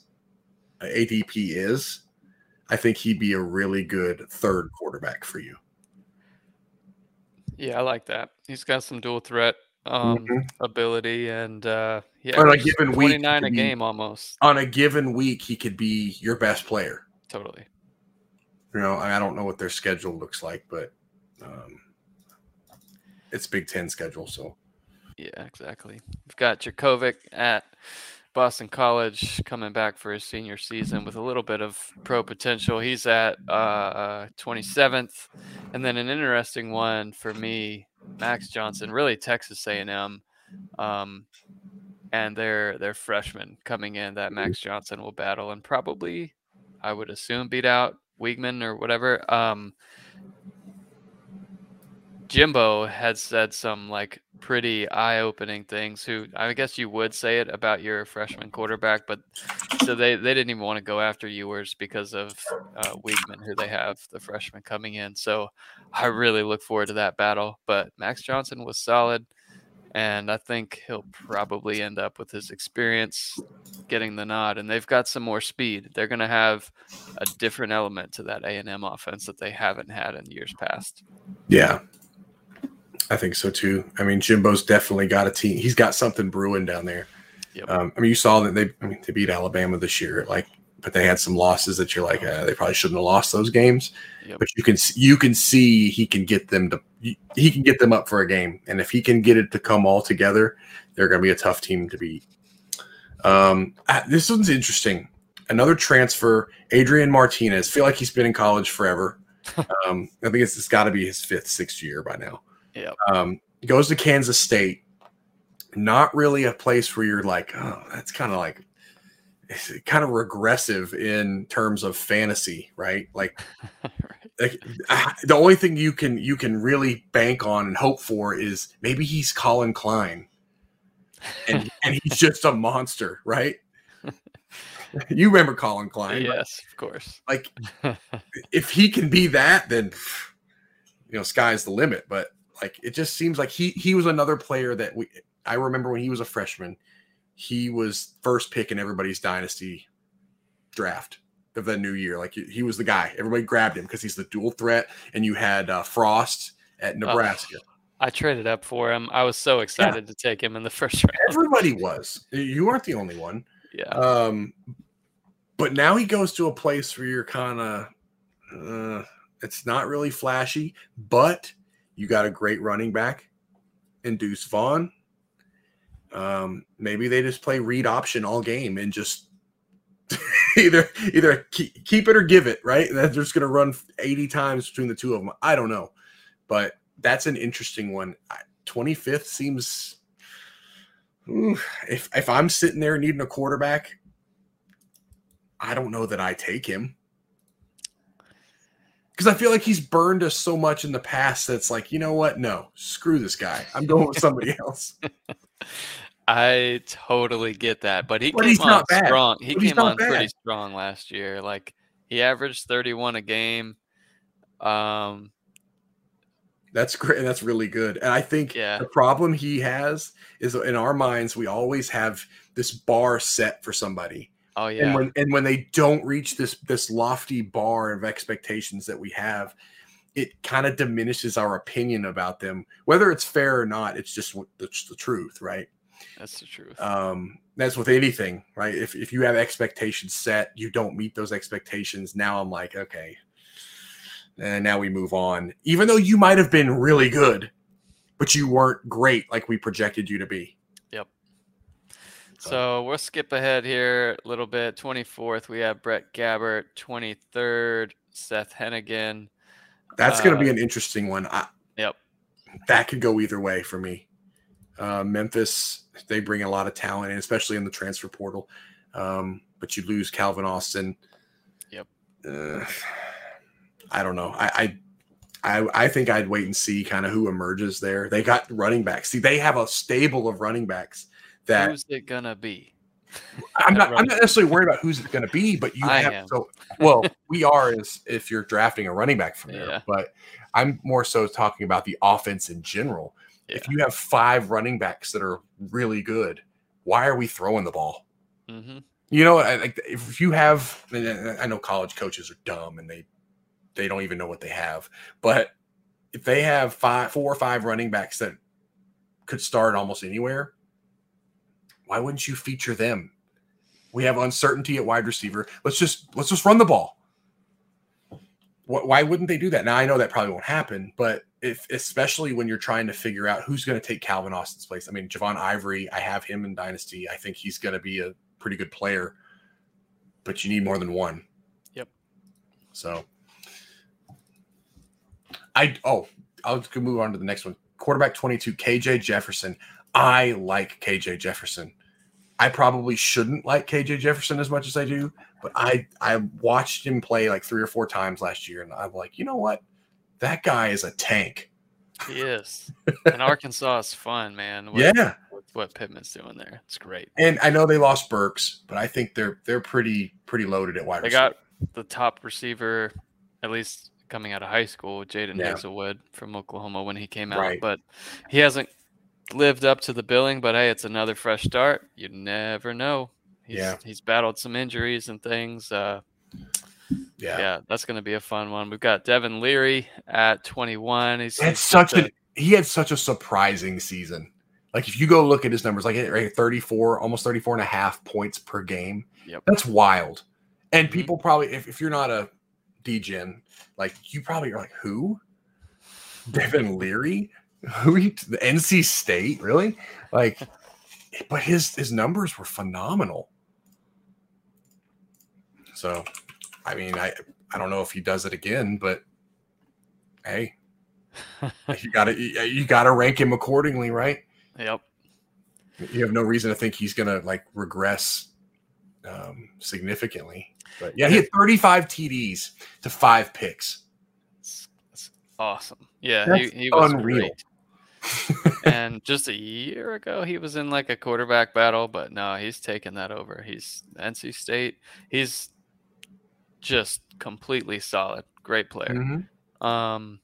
ADP is, I think he'd be a really good third quarterback for you. Yeah, I like that. He's got some dual threat um, Mhm. ability, and uh, yeah, On a given week, 29 a game almost. On a given week, he could be your best player. Totally. You know, I don't know what their schedule looks like, but um, it's Big Ten schedule, so Yeah, exactly. We've got Jurkovec at Boston College coming back for his senior season with a little bit of pro potential. He's at uh, 27th, and then an interesting one for me, Max Johnson, really Texas A&M, um, and their their freshman coming in that Max Johnson will battle and probably, I would assume, beat out Weigman or whatever. Um, Jimbo had said some like pretty eye-opening things. Who I guess you would say it about your freshman quarterback, but so they they didn't even want to go after Ewers because of uh, who they have the freshman coming in. So I really look forward to that battle. But Max Johnson was solid, and I think he'll probably end up with his experience getting the nod. And they've got some more speed. They're going to have a different element to that A and M offense that they haven't had in years past. Yeah, I think so too. I mean, Jimbo's definitely got a team. He's got something brewing down there. Yep. Um, I mean, you saw that they. I mean, they beat Alabama this year. Like, but they had some losses that you're like, uh, they probably shouldn't have lost those games. Yep. But you can you can see he can get them to he can get them up for a game, and if he can get it to come all together, they're going to be a tough team to beat. Um, this one's interesting. Another transfer, Adrian Martinez. Feel like he's been in college forever. *laughs* um, I think it's, it's got to be his fifth, sixth year by now. Yeah. Um, goes to Kansas State. Not really a place where you're like, oh, that's kind of like kind of regressive in terms of fantasy, right? Like, *laughs* right. like the only thing you can you can really bank on and hope for is maybe he's Collin Klein, and *laughs* and he's just a monster, right? you remember Collin Klein? Yes, of course. Like, *laughs* if he can be that, then you know, sky's the limit. But like it just seems like he he was another player that we I remember when he was a freshman, he was first pick in everybody's dynasty draft of the new year. Like he was the guy. Everybody grabbed him because he's the dual threat. And you had uh, Frost at Nebraska. Oh, I traded up for him. I was so excited yeah. to take him in the first *laughs* round. Everybody was. You weren't the only one. Yeah. Um, but now he goes to a place where you're kind of. Uh, it's not really flashy, but you got a great running back in Deuce Vaughn. Um, maybe they just play read option all game and just *laughs* *laughs* either either keep, it or give it. Right? They're just going to run 80 times between the two of them. I don't know, but that's an interesting one. 25th seems. Ooh, if if I'm sitting there needing a quarterback, I don't know that I take him because I feel like he's burned us so much in the past that's like, you know what? No, screw this guy. I'm going with somebody *laughs* else. I totally get that, but he but came on strong. He but came on bad. pretty strong last year. Like he averaged 31 a game. Um, that's great. That's really good. And I think yeah. the problem he has is in our minds, we always have this bar set for somebody. Oh yeah. And when and when they don't reach this this lofty bar of expectations that we have, it kind of diminishes our opinion about them, whether it's fair or not. It's just the, the truth, right? That's the truth. Um, that's with anything, right? If if you have expectations set, you don't meet those expectations. Now I'm like, okay, and now we move on. Even though you might have been really good, but you weren't great like we projected you to be. Yep. So we'll skip ahead here a little bit. 24th, we have Brett Gabbert. 23rd, Seth Henigan. That's uh, going to be an interesting one. I, yep. That could go either way for me. Uh, Memphis, they bring a lot of talent, and especially in the transfer portal. Um, but you lose Calvin Austin. Yep. Uh, I don't know. I, I, I I think I'd wait and see kind of who emerges there. They got running backs. See, they have a stable of running backs that who's it gonna be? *laughs* I'm not. I'm not necessarily worried about who's it to be, but you I have am. so. Well, *laughs* we are as if you're drafting a running back from there, yeah. but I'm more so talking about the offense in general. Yeah. If you have five running backs that are really good, why are we throwing the ball? Mm-hmm. You know, like if you have, I know college coaches are dumb and they they don't even know what they have, but if they have five, four or five running backs that could start almost anywhere, why wouldn't you feature them? We have uncertainty at wide receiver. Let's just let's just run the ball. Why wouldn't they do that? Now I know that probably won't happen, but if especially when you're trying to figure out who's going to take Calvin Austin's place. I mean, Javon Ivory, I have him in Dynasty. I think he's going to be a pretty good player, but you need more than one. Yep. So I oh, I'll move on to the next one. Quarterback 22, KJ Jefferson. I like KJ Jefferson. I probably shouldn't like KJ Jefferson as much as I do, but I I watched him play like three or four times last year, and I'm like, you know what, that guy is a tank. He is, *laughs* and Arkansas is fun, man. Yeah, with what Pittman's doing there, it's great. And I know they lost Burks, but I think they're they're pretty pretty loaded at wide. They receiver. They got the top receiver, at least coming out of high school, Jadon yeah. Haselwood from Oklahoma when he came out, right. but he hasn't lived up to the billing. But hey, it's another fresh start. You never know. He's, yeah, he's battled some injuries and things. Uh, yeah, yeah, that's going to be a fun one. We've got Devin Leary at 21. He's, he's such a he had such a surprising season. Like if you go look at his numbers, like right, 34, almost 34 and a half points per game. Yep. That's wild. And mm-hmm. people probably, if, if you're not a DGen, like you probably are like, who? Devin Leary? Who he, the NC State? Really? Like, but his his numbers were phenomenal. So, I mean, I I don't know if he does it again, but hey, *laughs* you got to you got to rank him accordingly, right? Yep. You have no reason to think he's gonna like regress um, significantly. But yeah, he had 35 TDs to five picks. That's awesome. Yeah, he, he, was unreal. And just a year ago, he was in like a quarterback battle, but no, he's taken that over. He's NC State. He's just completely solid. Great player. Mm-hmm. Um,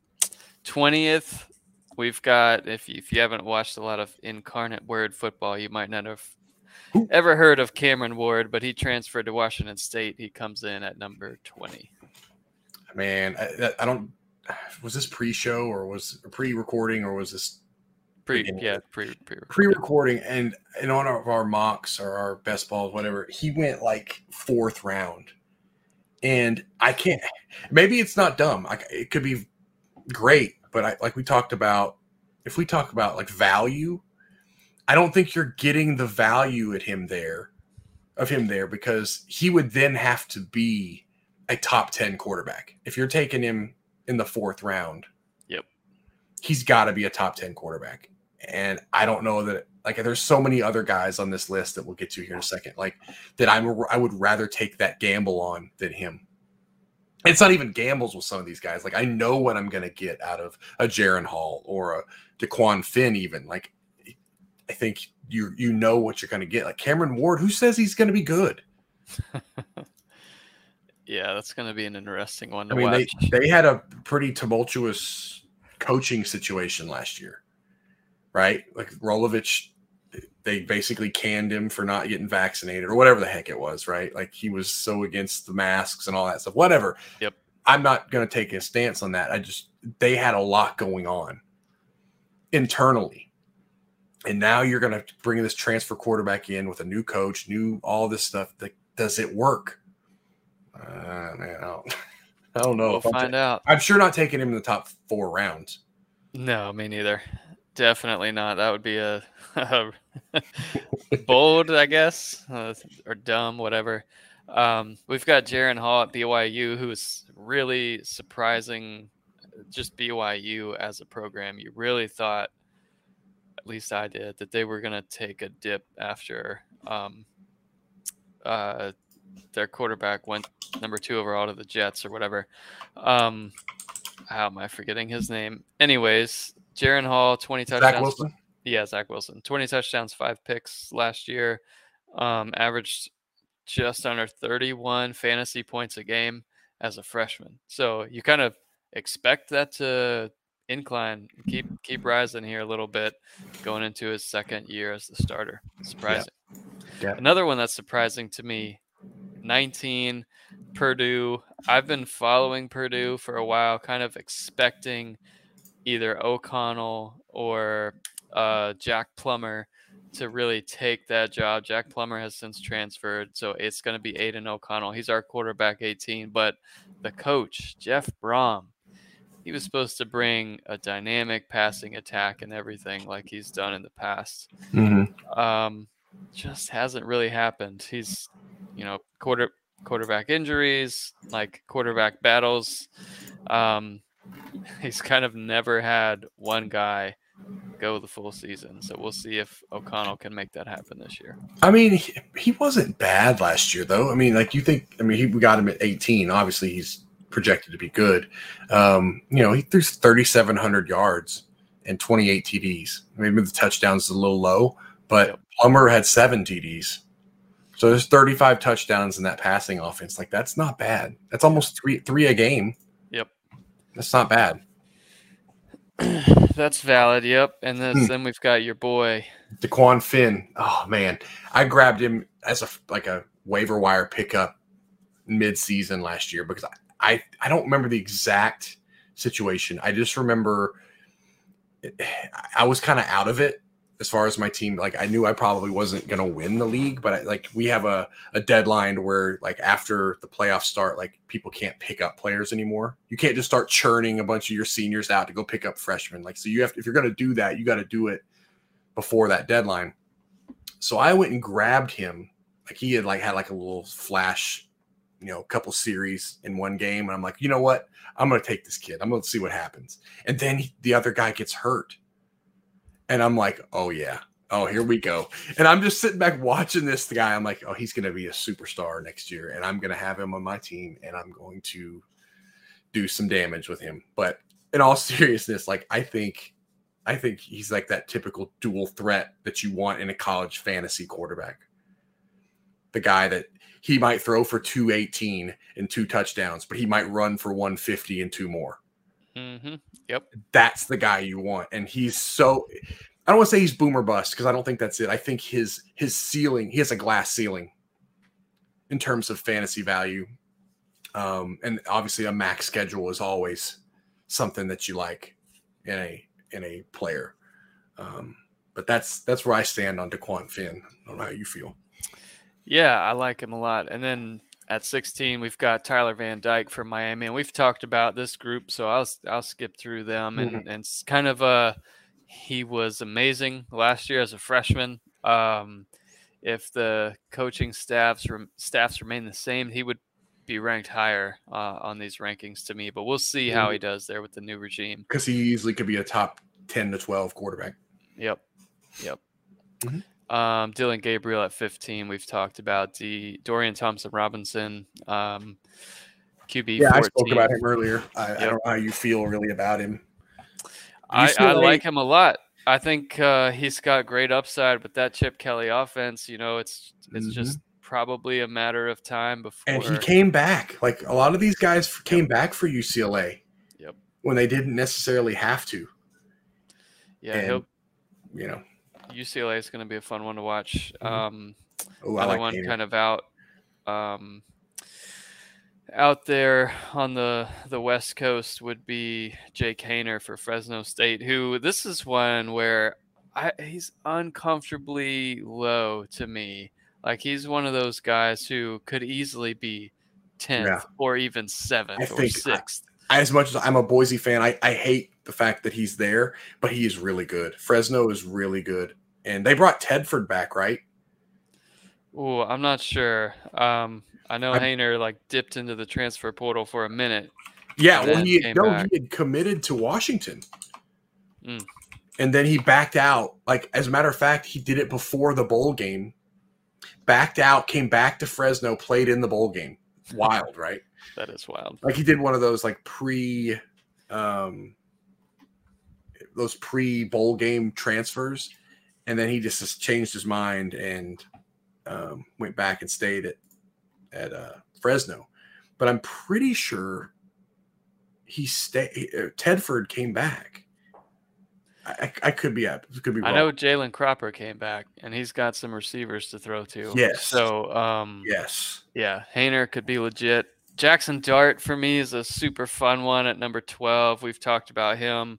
20th, we've got, if you, if you haven't watched a lot of incarnate word football, you might not have ever heard of Cameron Ward, but he transferred to Washington State. He comes in at number 20. Man, I, I don't, was this pre-show or was pre-recording or was this pre yeah pre pre-recording and in one of our mocks or our best balls whatever he went like fourth round. And i can't maybe it's not dumb I, it could be great but I, like we talked about if we talk about like value i don't think you're getting the value at him there of him there because he would then have to be a top 10 quarterback. If you're taking him in the fourth round yep. he's got to be a top 10 quarterback and i don't know that like there's so many other guys on this list that we'll get to here in a second like that i'm i would rather take that gamble on than him it's not even gambles with some of these guys. Like I know what I'm going to get out of a Jaren Hall or a Dequan Finn. Even like I think you you know what you're going to get. Like Cameron Ward, who says he's going to be good? *laughs* yeah, that's going to be an interesting one. I mean, watch. they they had a pretty tumultuous coaching situation last year, right? Like Rolovich they basically canned him for not getting vaccinated or whatever the heck it was, right? Like he was so against the masks and all that stuff. Whatever. Yep. I'm not going to take a stance on that. I just they had a lot going on internally. And now you're going to bring this transfer quarterback in with a new coach, new all this stuff. That does it work? Uh, man, I don't, *laughs* I don't know. We'll find out. I'm sure not taking him in the top four rounds. No, me neither. Definitely not. That would be a *laughs* bold, I guess, uh, or dumb, whatever. Um, we've got Jaren Hall at BYU, who's really surprising. Just BYU as a program, you really thought, at least I did, that they were going to take a dip after um, uh, their quarterback went number two overall to the Jets or whatever. Um, how am I forgetting his name? Anyways, Jaren Hall, 20 touchdowns. Zach Wilson? Yeah, Zach Wilson. 20 touchdowns, five picks last year. Um, averaged just under 31 fantasy points a game as a freshman. So you kind of expect that to incline, keep keep rising here a little bit, going into his second year as the starter. Surprising. Yeah. Yeah. Another one that's surprising to me, 19 Purdue. I've been following Purdue for a while, kind of expecting either O'Connell or uh, Jack Plummer to really take that job. Jack Plummer has since transferred, so it's going to be Aidan O'Connell. He's our quarterback 18, but the coach, Jeff Brohm, he was supposed to bring a dynamic passing attack and everything like he's done in the past. Mm-hmm. Um, just hasn't really happened. He's, you know, quarter quarterback injuries, like quarterback battles. Um, *laughs* he's kind of never had one guy go the full season. So we'll see if O'Connell can make that happen this year. I mean, he, he wasn't bad last year, though. I mean, like you think, I mean, he, we got him at 18. Obviously, he's projected to be good. Um, you know, he threw 3,700 yards and 28 TDs. Maybe the touchdowns is a little low, but yep. Plummer had seven TDs. So there's 35 touchdowns in that passing offense. Like that's not bad. That's almost three three a game. That's not bad. *clears throat* That's valid. Yep. And then, hmm. then we've got your boy Dequan Finn. Oh man, I grabbed him as a like a waiver wire pickup mid season last year because I, I I don't remember the exact situation. I just remember *sighs* I was kind of out of it as far as my team. Like I knew I probably wasn't going to win the league, but I, like we have a, a deadline where like after the playoffs start, like people can't pick up players anymore. You can't just start churning a bunch of your seniors out to go pick up freshmen. Like so, you have to, if you're going to do that, you got to do it before that deadline. So I went and grabbed him. Like he had like had like a little flash, you know, couple series in one game, and I'm like, you know what? I'm going to take this kid. I'm going to see what happens. And then he, the other guy gets hurt and I'm like, oh yeah, oh here we go. And I'm just sitting back watching this guy. I'm like, oh, he's to be a superstar next year, and I'm to have him on my team, and I'm going to do some damage with him. But in all *laughs* seriousness, like I think, I think he's like that typical dual threat that you want in a college fantasy quarterback. The guy that he might throw for 218 and two touchdowns, but he might run for 150 and two more. Mm-hmm. Yep. That's the guy you want. And he's so I don't want to say he's boomer bust because I don't think that's it. I think his his ceiling, he has a glass ceiling in terms of fantasy value. Um, and obviously a max schedule is always something that you like in a in a player. Um, but that's that's where I stand on Dequan Finn. I don't know how you feel. Yeah, I like him a lot. And then at 16, we've got Tyler Van Dyke from Miami, and we've talked about this group, so I'll I'll skip through them. And mm-hmm. and it's kind of a he was amazing last year as a freshman. Um, if the coaching staffs staffs remain the same, he would be ranked higher uh, on these rankings to me. But we'll see how he does there with the new regime. Because he easily could be a top 10 to 12 quarterback. Yep. Yep. Mm-hmm. Um, Dillon Gabriel at 15. We've talked about the Dorian Thompson Robinson. Um, QB. Yeah, 14. I spoke about him earlier. I, yep. I, don't know how you feel really about him. I, I like him a lot. I think uh, he's got great upside with that Chip Kelly offense. You know, it's it's mm-hmm. just probably a matter of time before. And he came back. Like a lot of these guys came yep. back for UCLA. Yep. When they didn't necessarily have to. Yeah, and, he'll. You know, UCLA is going to be a fun one to watch. Mm-hmm. Um, Ooh, other like one kind of out, um, out there on the the West Coast would be Jake Haener for Fresno State. Who this is one where I, he's uncomfortably low to me. Like he's one of those guys who could easily be tenth yeah. or even seventh or sixth. I, as much as I'm a Boise fan, I, I hate the fact that he's there, but he is really good. Fresno is really good and they brought Tedford back, right? Oh, I'm not sure. Um, I know I, Haener like dipped into the transfer portal for a minute. Yeah, well, he no, he had committed to Washington, mm. and then he backed out. Like as a matter of fact, he did it before the bowl game. Backed out, came back to Fresno, played in the bowl game. Wild, *laughs* right? that is wild. Like he did one of those like pre, um, those pre bowl game transfers and then he just, changed his mind and um, went back and stayed at at uh, Fresno. But I'm pretty sure he stayed. Uh, Tedford came back. I, I, could be up. Could be. Wrong. I know Jalen Cropper came back, and he's got some receivers to throw to. Yes. So, um, yes. Yeah, Haener could be legit. Jackson Dart for me is a super fun one at number twelve. We've talked about him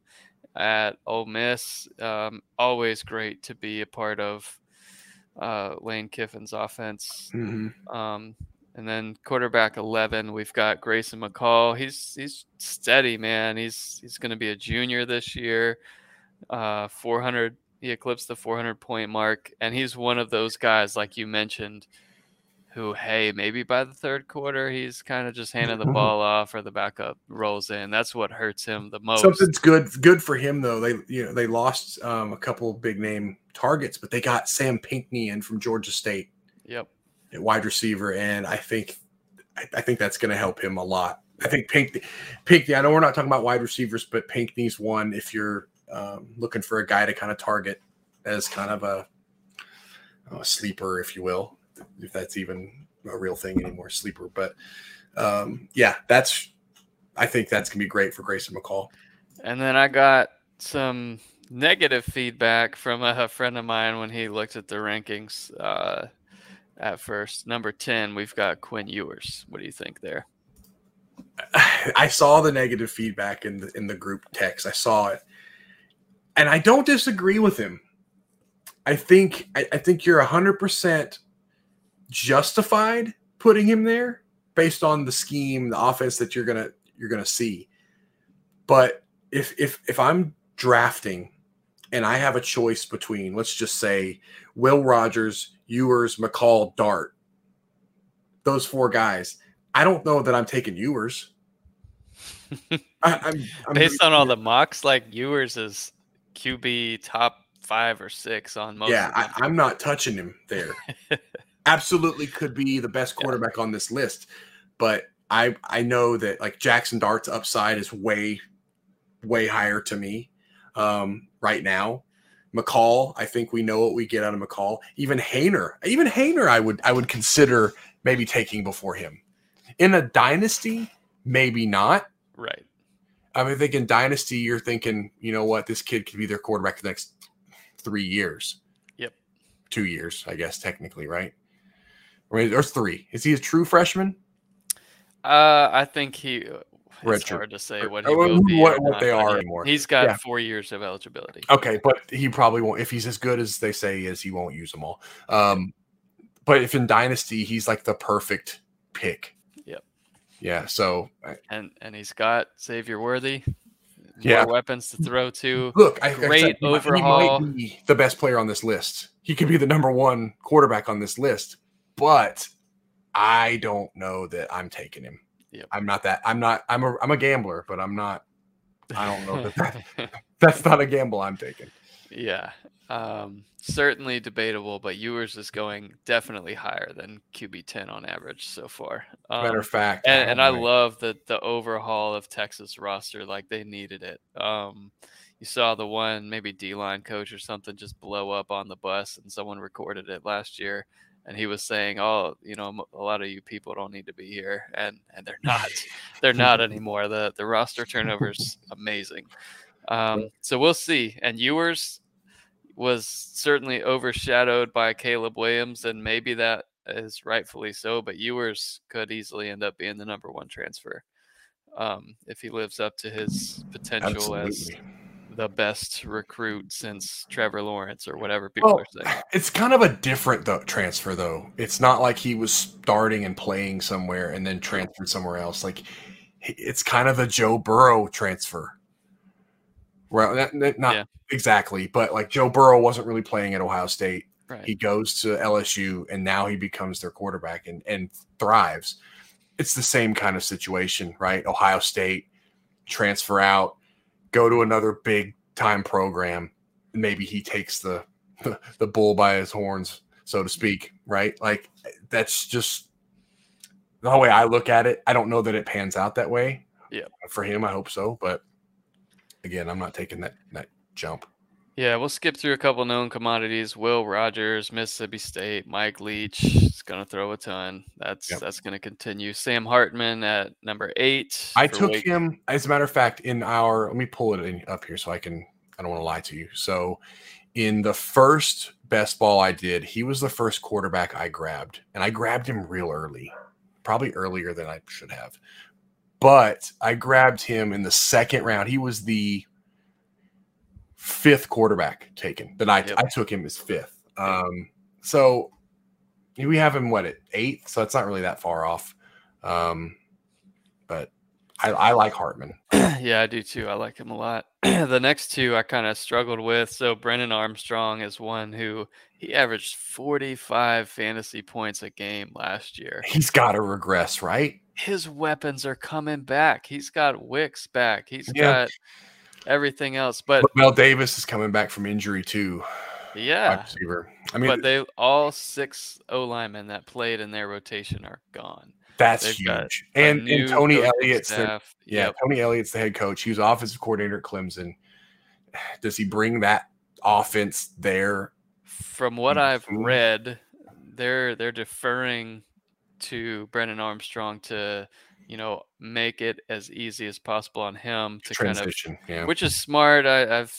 at Ole Miss. Um, always great to be a part of uh, Lane Kiffin's offense. Mm-hmm. Um, and then quarterback eleven, we've got Grayson McCall. He's he's steady, man. He's he's going to be a junior this year. Uh, 400. He eclipsed the 400 point mark, and he's one of those guys, like you mentioned, who, hey, maybe by the third quarter, he's kind of just handing the Mhm. ball off or the backup rolls in. That's what hurts him the most. Something's good good for him though. They you know they lost um, a couple big name targets, but they got Sam Pinkney in from Georgia State Yep. wide receiver, and I think I, I think that's going to help him a lot. I think Pinkney, Pinkney. I know we're not talking about wide receivers, but Pinkney's one if you're um, looking for a guy to kind of target as kind of a, a sleeper, if you will, if that's even a real thing anymore, sleeper. But um, yeah, that's. I think that's gonna be great for Grayson McCall. And then I got some negative feedback from a friend of mine when he looked at the rankings uh, at first. Number 10, we've got Quinn Ewers. What do you think there? *sighs* I saw the negative feedback in the in the group text. I saw it, and I don't disagree with him. I think I, I think you're hundred percent justified putting him there based on the scheme, the offense that you're gonna you're gonna see. But if if if I'm drafting and I have a choice between, let's just say, Will Rogers, Ewers, McCall, Dart, those four guys, I don't know that I'm taking Ewers. *laughs* I, I'm, I'm Based on all the mocks, like Ewers is QB top five or six on most. yeah. I, I'm not touching him there. *laughs* Absolutely could be the best quarterback on this list, but I I know that like Jackson Dart's upside is way way higher to me um, right now. McCall, I think we know what we get out of McCall. Even Haener, even Haener, I would I would consider maybe taking before him. In a dynasty, maybe not. right. I mean, thinking dynasty, you're thinking, you know what, this kid could be their quarterback for the next three years. Yep. Two years, I guess, technically, right? Or three. Is he a true freshman? Uh, I think he. Richard. It's hard to say what he will be what, what they are anymore. He's got Yeah. four years of eligibility. Okay, but he probably won't. If he's as good as they say he is, he won't use them all. Um, but if in dynasty, he's like the perfect pick. Yep. Yeah. So and and he's got Xavier Worthy. Yeah. Weapons to throw to. look, I, I Great said he he might be the best player on this list. He could be the number one quarterback on this list, but I don't know that I'm taking him. Yep. I'm not that. I'm not. I'm a. I'm a gambler, but I'm not. I don't know that, that *laughs* that's not a gamble I'm taking. yeah. Um, certainly debatable, but Ewers is going definitely higher than QB ten on average so far. Um, Matter of fact, and, and I love the the overhaul of Texas roster. Like they needed it. Um, you saw the one maybe D line coach or something just blow up on the bus, and someone recorded it last year, and he was saying, "Oh, you know, a lot of you people don't need to be here," and and they're not. *laughs* they're not *laughs* anymore. the The roster turnover is amazing. Um, so we'll see. And Ewers was certainly overshadowed by Caleb Williams, and maybe that is rightfully so. But Ewers could easily end up being the number one transfer um, if he lives up to his potential as Absolutely. The best recruit since Trevor Lawrence or whatever people Well, are saying. *sighs* it's kind of a different though, transfer though. It's not like he was starting and playing somewhere and then transferred somewhere else. Like it's kind of a Joe Burrow transfer. Well, that- not Yeah. exactly, but like Joe Burrow wasn't really playing at Ohio State. Right. He goes to LSU and now he becomes their quarterback and, and thrives. It's the same kind of situation, right? Ohio State, transfer out, go to another big time program. Maybe he takes the *laughs* the bull by his horns, so to speak, right? Like that's just the way I look at it. I don't know that it pans out that way. Yeah. For him, I hope so. But again, I'm not taking that that jump. Yeah, we'll skip through a couple known commodities. Will Rogers, Mississippi State, Mike Leach is gonna throw a ton. That's Yep. that's gonna continue. Sam Hartman at number eight. I took Wake- him, as a matter of fact, in our. Let me pull it in, up here so I can. I don't want to lie to you. So, in the first best ball I did, he was the first quarterback I grabbed, and I grabbed him real early, probably earlier than I should have. But I grabbed him in the second round. He was the fifth quarterback taken. That I Yep. I took him as fifth. Um, so we have him what at eighth, so it's not really that far off. Um, but I, I like Hartman. *clears throat* yeah, I do too. I like him a lot. *clears throat* the next two I kind of struggled with. So Brennan Armstrong is one who he averaged 45 fantasy points a game last year. He's got to regress, right? His weapons are coming back. He's got Wicks back. He's yeah. got everything else. But Mel Davis is coming back from injury too. Yeah. Receiver. I mean, but they all six O linemen that played in their rotation are gone. That's They've huge. And, and Tony Elliott's the, yeah, yep. Tony Elliott's the head coach. He was offensive coordinator at Clemson. *sighs* Does he bring that offense there? From what mm, I've mm. read, they're they're deferring to Brennan Armstrong to, you know, make it as easy as possible on him to Transition, kind of, yeah. which is smart. I, have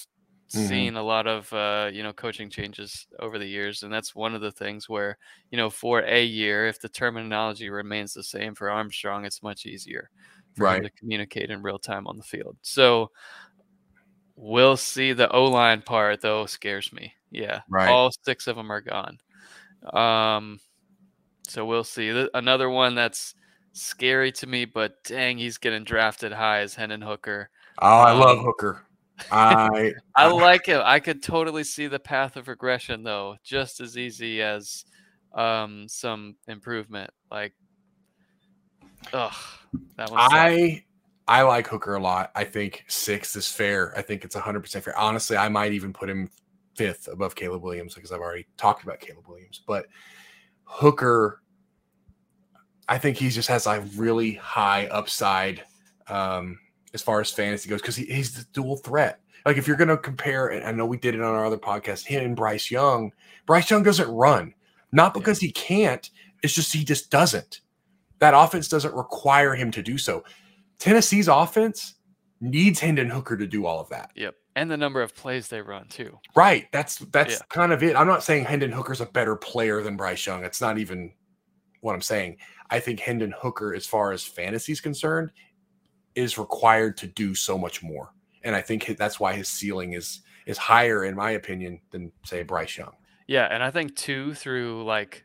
mm-hmm. seen a lot of uh, you know coaching changes over the years, and that's one of the things where you know for a year, if the terminology remains the same for Armstrong, it's much easier for right. him to communicate in real time on the field. So we'll see. The O line part though scares me. Yeah, right. All six of them are gone. Um, so we'll see. Another one that's scary to me, but dang, he's getting drafted high as Hendon Hooker. Oh, I um, love Hooker. *laughs* I I like it. I could totally see the path of regression though, just as easy as um some improvement. Like ugh, that was I I like Hooker a lot. I think sixth is fair. I think it's 100% fair. Honestly, I might even put him fifth above Caleb Williams because I've already talked about Caleb Williams. But Hooker, I think he just has a really high upside. Um, as far as fantasy goes because he, he's the dual threat. Like if you're going to compare, and I know we did it on our other podcast, him and Bryce Young. Bryce Young doesn't run, not because yeah. he can't. It's just he just doesn't. That offense doesn't require him to do so. Tennessee's offense needs Hendon Hooker to do all of that. Yep. And the number of plays they run too. Right. That's that's yeah. kind of it. I'm not saying Hendon Hooker's a better player than Bryce Young. It's not even what I'm saying. I think Hendon Hooker, as far as fantasy is concerned, is required to do so much more. And I think that's why his ceiling is is higher, in my opinion, than say Bryce Young. Yeah, and I think two through like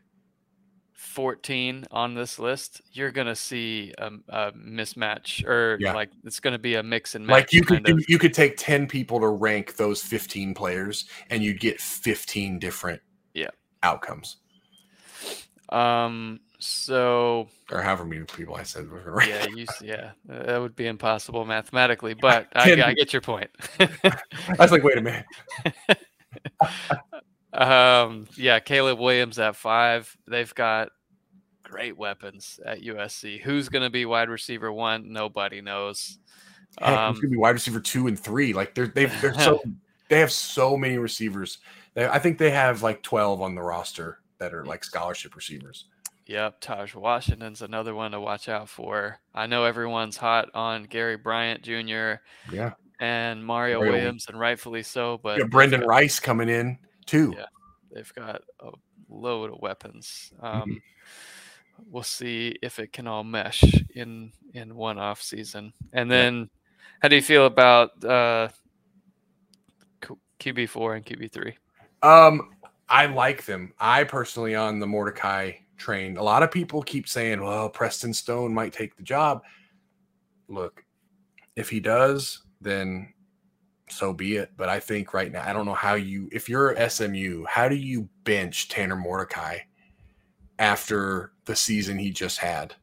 14 on this list, you're gonna see a, a mismatch, or yeah. like it's gonna be a mix and match. Like you could of. you could take 10 people to rank those 15 players, and you'd get 15 different yeah outcomes. Um, so, or however many people I said were right. Yeah, you, yeah, *laughs* that would be impossible mathematically, but I, I, get your point. *laughs* I was like, wait a minute. *laughs* um, yeah, Caleb Williams at five. They've got great weapons at USC. Who's going to be wide receiver one? Nobody knows. Heck, um, going to be wide receiver two and three? Like they're they've they're so they have so many receivers. They, I think they have like twelve on the roster that are like scholarship receivers. Yep, Tahj Washington's another one to watch out for. I know everyone's hot on Gary Bryant Jr. Yeah. And Mario, Mario Williams, and rightfully so. But yeah, Brenden got, Rice coming in too. Yeah, they've got a load of weapons. Um, mm-hmm. We'll see if it can all mesh in in one off season. And then, yeah. how do you feel about uh, QB four and QB three? Um, I like them. I personally on the Mordecai train. A lot of people keep saying, well, Preston Stone might take the job. Look, if he does, then so be it. But I think right now, I don't know how you, if you're SMU, how do you bench Tanner Mordecai after the season he just had?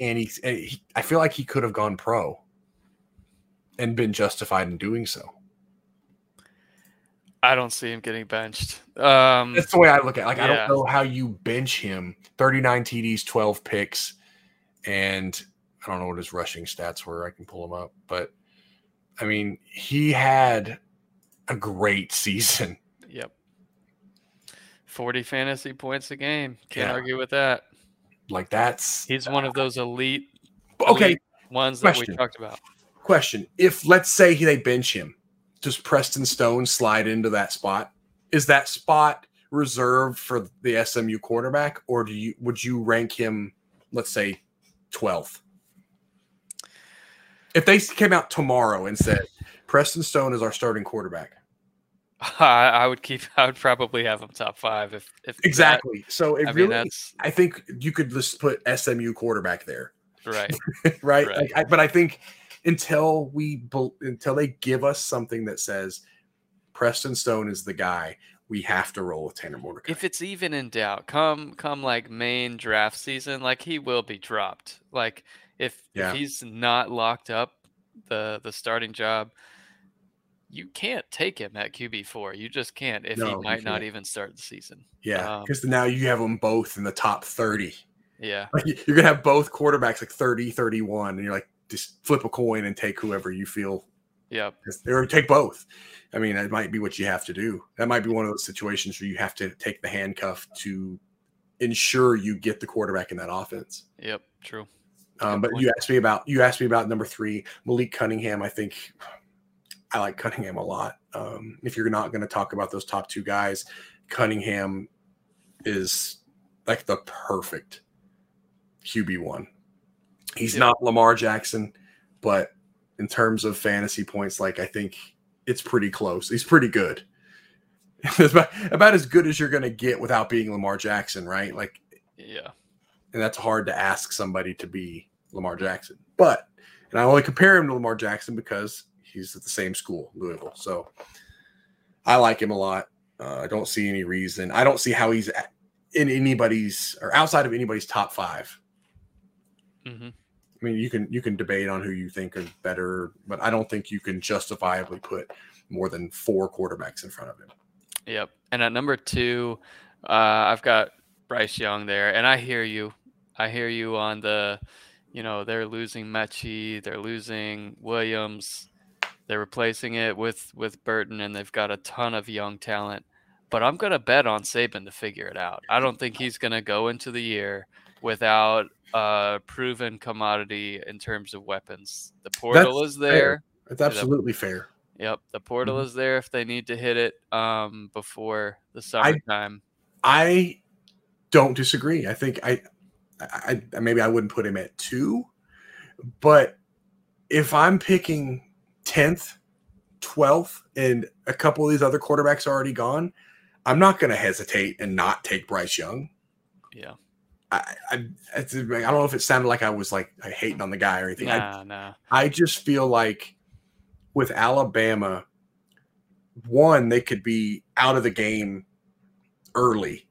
And he, and eh, he I feel like he could have gone pro and been justified in doing so. I don't see him getting benched. Um, That's the way I look at it. Like, yeah. I don't know how you bench him 39 TDs, 12 picks, and I don't know what his rushing stats were. I can pull them up. But I mean, he had a great *laughs* season. Yep. 40 fantasy points a game. Can't yeah. argue with that. Like, that's. He's one of those elite, okay. Elite ones Question. that we talked about. Question. If, let's say, they bench him does Preston Stone slide into that spot? Is that spot reserved for the SMU quarterback, or do you would you rank him, let's say, 12th? If they came out tomorrow and said Preston Stone is our starting quarterback, *laughs* I, I would keep. I would probably have him top five if, if exactly. That, so it I really, mean, I think you could just put SMU quarterback there. Right. *laughs* right. Right. Like, I, but I think until we until they give us something that says Preston Stone is the guy, we have to roll with Tanner Mordecai. If it's even in doubt, come come like main draft season, like he will be dropped. Like if Yeah. if he's not locked up the the starting job, you can't take him at QB four. You just can't if No, he might not even start the season. yeah, um, because now you have them both in the top 30. Yeah. Like you're gonna have both quarterbacks like 30, 31, and you're like just flip a coin and take whoever you feel Yeah. or take both. I mean, that might be what you have to do. That might be one of those situations where you have to take the handcuff to ensure you get the quarterback in that offense. Yep. True. Um, but you asked me about you asked me about number three, Malik Cunningham. I think I like Cunningham a lot. Um, if you're not going to talk about those top two guys, Cunningham is like the perfect QB one. He's Yeah. not Lamar Jackson, but in terms of fantasy points, like I think it's pretty close. He's pretty good. *laughs* About, about as good as you're going to get without being Lamar Jackson, right? Like Yeah. and that's hard to ask somebody to be Lamar Jackson. But and I only compare him to Lamar Jackson because he's at the same school, Louisville. So I like him a lot. Uh, I don't see any reason. I don't see how he's in anybody's or outside of anybody's top five. hmm I mean, you can you can debate on who you think are better, but I don't think you can justifiably put more than four quarterbacks in front of him. Yep. And at number two, uh, I've got Bryce Young there, and I hear you. I hear you on the, you know, they're losing Metchie, they're losing Williams, they're replacing it with with Burton, and they've got a ton of young talent. But I'm gonna bet on Saban to figure it out. I don't think he's gonna go into the year without a proven commodity in terms of weapons. The portal is fair. there. It's absolutely fair. Yep, the portal Mhm. is there if they need to hit it um, before the summertime. I don't disagree. I think I, I, I maybe I wouldn't put him at two, but if I'm picking tenth, twelfth, and a couple of these other quarterbacks are already gone, I'm not going to hesitate and not take Bryce Young. yeah, I, I, I don't know if it sounded like I was like hating on the guy or anything. I, nah, nah. I just feel like with Alabama, one, they could be out of the game early.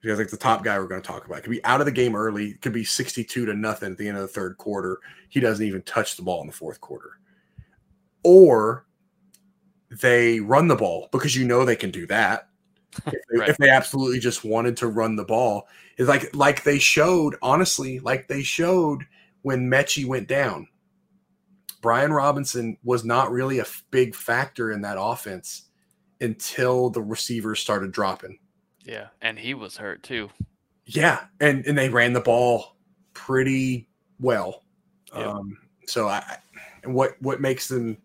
Because like the top guy we're going to talk about could be out of the game early, could be 62 to nothing at the end of the third quarter. He doesn't even touch the ball in the fourth quarter. Or they run the ball because you know they can do that. If they, Right. if they absolutely just wanted to run the ball, it's like like they showed, honestly, like they showed when Metchie went down. Brian Robinson was not really a big factor in that offense until the receivers started dropping. Yeah, and he was hurt too. Yeah, and and they ran the ball pretty well. Yep. Um, so I, I- what what makes them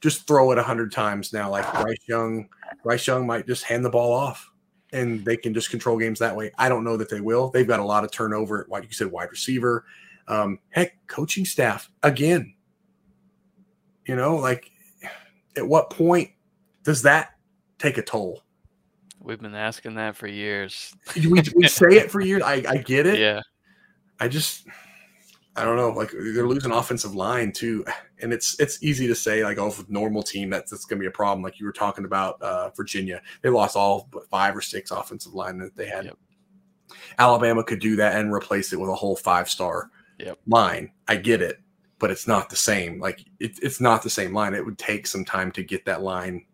just throw it a hundred times now? Like Bryce Young, Bryce Young might just hand the ball off, and they can just control games that way. I don't know that they will. They've got a lot of turnover at, like you said, wide receiver. Um, heck, coaching staff again. You know, like at what point does that take a toll? We've been asking that for years. We, we say it for years. I, I get it. *laughs* Yeah, I just I don't know. Like they're losing offensive line too, and it's it's easy to say like oh, with normal team that's that's gonna be a problem. Like you were talking about uh, Virginia, they lost all but five or six offensive line that they had. Yep. Alabama could do that and replace it with a whole five star Yep. line. I get it, but it's not the same. Like it, it's not the same line. It would take some time to get that line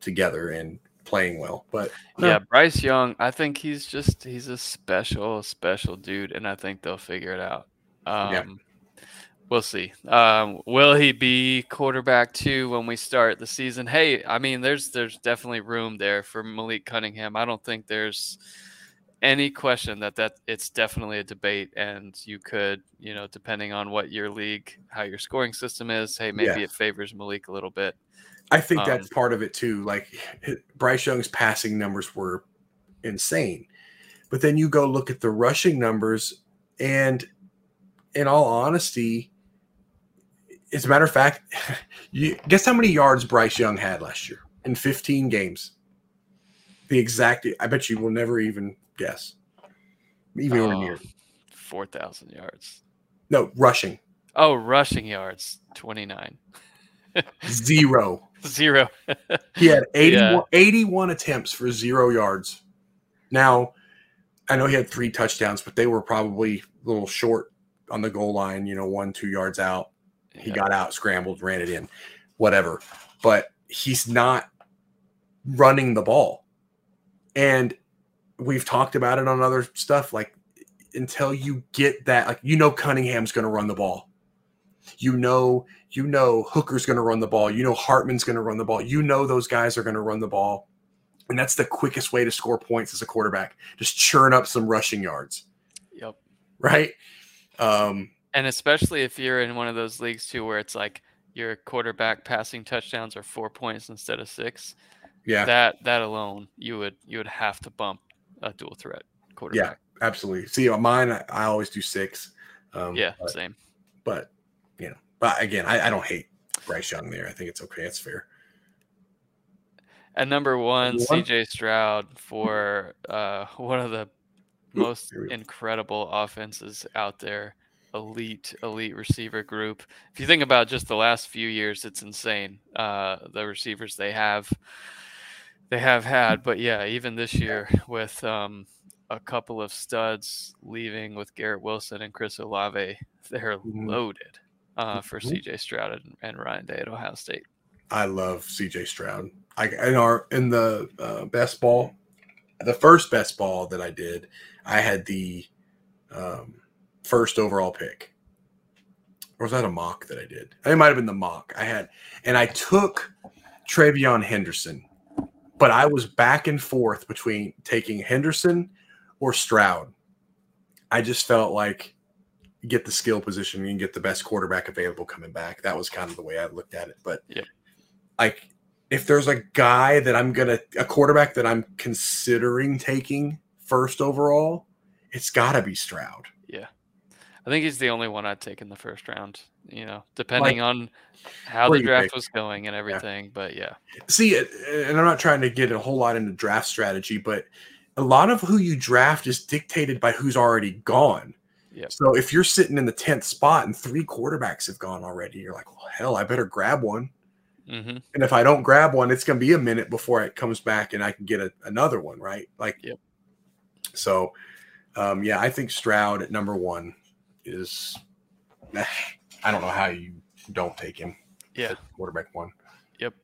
together and playing well. But no, yeah. Bryce Young, I think he's just he's a special, special dude, and I think they'll figure it out. Um, Yeah. We'll see. Um, will he be quarterback two when we start the season? Hey, I mean, there's there's definitely room there for Malik Cunningham. I don't think there's any question that that it's definitely a debate, and you could, you know, depending on what your league, how your scoring system is, hey, maybe Yeah. it favors Malik a little bit. I think that's Um, part of it too. Like Bryce Young's passing numbers were insane, but then you go look at the rushing numbers, and in all honesty, as a matter of fact, *laughs* you guess how many yards Bryce Young had last year in 15 games? The exact. I bet you will never even guess. Even Oh, near 4,000 yards. No, rushing. Oh, rushing yards, 29. *laughs* Zero. Zero. *laughs* He had 81, Yeah. 81 attempts for zero yards. Now, I know he had three touchdowns, but they were probably a little short on the goal line, you know, one, two yards out. He Yeah. got out, scrambled, ran it in, whatever. But he's not running the ball. And we've talked about it on other stuff. Like, until you get that, like, you know, Cunningham's going to run the ball. You know, you know, Hooker's going to run the ball. You know, Hartman's going to run the ball. You know, those guys are going to run the ball. And that's the quickest way to score points as a quarterback. Just churn up some rushing yards, Yep. right? Um, And especially if you're in one of those leagues too, where it's like your quarterback passing touchdowns are four points instead of six. yeah, That that alone, you would you would have to bump a dual threat quarterback. Yeah, absolutely. See, on mine, I, I always do six. Um, Yeah, but- same. but you know, but again, I, I don't hate Bryce Young there. I think it's okay. It's fair. At number one, Number one? CJ Stroud for uh, *laughs* one of the most here we go. incredible offenses out there. Elite, elite receiver group. If you think about just the last few years, it's insane. Uh, the receivers they have, they have had. But yeah, even this year with um, a couple of studs leaving with Garrett Wilson and Chris Olave, they're Mhm. loaded uh, for Mhm. CJ Stroud and, and Ryan Day at Ohio State. I love CJ Stroud. I in our in the uh, best ball, the first best ball that I did, I had the um, first overall pick. Or was that a mock that I did? It might have been the mock I had, and I took TreVeyon Henderson, but I was back and forth between taking Henderson or Stroud. I just felt like get the skill position and get the best quarterback available coming back. That was kind of the way I looked at it. But Yep. like if there's a guy that I'm gonna a quarterback that I'm considering taking first overall, it's gotta be Stroud. Yeah. I think he's the only one I'd take in the first round. You know, depending on how the draft pick. was going and everything. But yeah, See, and I'm not trying to get a whole lot into draft strategy, but a lot of who you draft is dictated by who's already gone. Yep. So if you're sitting in the tenth spot and three quarterbacks have gone already, you're like, well, hell, I better grab one. hmm And if I don't grab one, it's going to be a minute before it comes back and I can get a, another one, right? Like, Yep. So, um, yeah, I think Stroud at number one is. I don't know how you don't take him. yeah, quarterback one. Yep,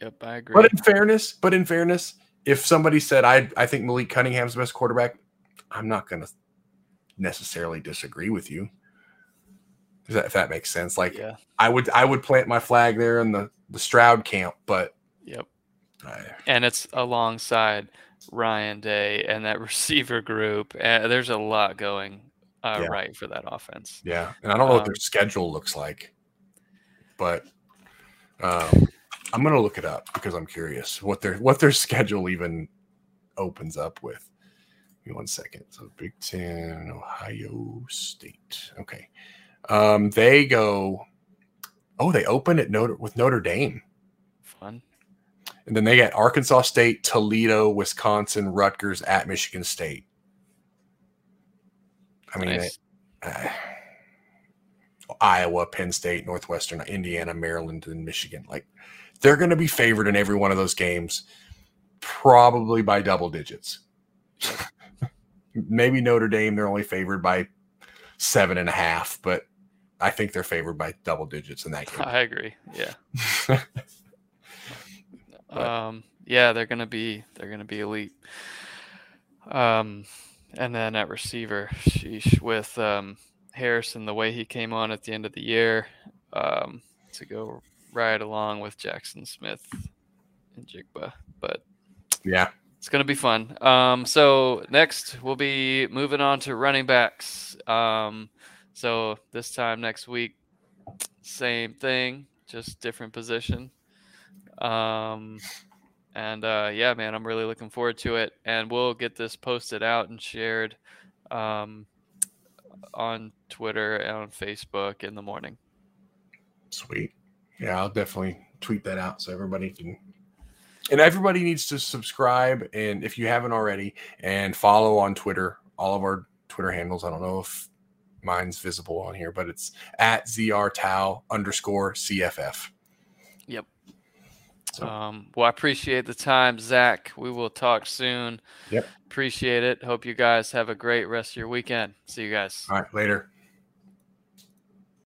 yep, I agree. But in fairness, but in fairness, if somebody said I I think Malik Cunningham's the best quarterback, I'm not going to necessarily disagree with you. If that, if that makes sense, like yeah, I would I would plant my flag there in the the Stroud camp, but yep, I, and it's alongside Ryan Day and that *laughs* receiver group. Uh, there's a lot going uh, Yeah. right for that offense. yeah, and I don't know what their Um, schedule looks like, but um, I'm going to look it up because I'm curious what their what their *laughs* schedule even opens up with. Give me one second. So Big Ten, Ohio State. Okay. Um, they go. Oh, they open at Notre with Notre Dame, Fun. And then they get Arkansas State, Toledo, Wisconsin, Rutgers at Michigan State. I mean, Nice. uh, Iowa, Penn State, Northwestern, Indiana, Maryland, and Michigan. Like they're going to be favored in every one of those games, probably by double digits. *laughs* Maybe Notre Dame, they're only favored by seven and a half, but I think they're favored by double digits in that game. *laughs* I agree. Yeah. *laughs* But- Um, yeah, they're gonna be they're gonna be elite. Um, and then at receiver, sheesh, with um, Harrison, the way he came on at the end of the year, um, to go right along with Jackson Smith and Jigba, but yeah. it's gonna be fun. Um, so next we'll be moving on to running backs. Um, so this time next week, same thing, just different position. Um, and uh, yeah, man, I'm really looking forward to it. And we'll get this posted out and shared um, on Twitter and on Facebook in the morning. Sweet. Yeah, I'll definitely tweet that out so everybody can. And everybody needs to subscribe, and if you haven't already, and follow on Twitter. All of our Twitter handles. I don't know if mine's visible on here, but it's at zrtau underscore cff. So. Um, well, I appreciate the time, Zach. We will talk soon. Yep. Appreciate it. Hope you guys have a great rest of your weekend. See you guys. All right, later.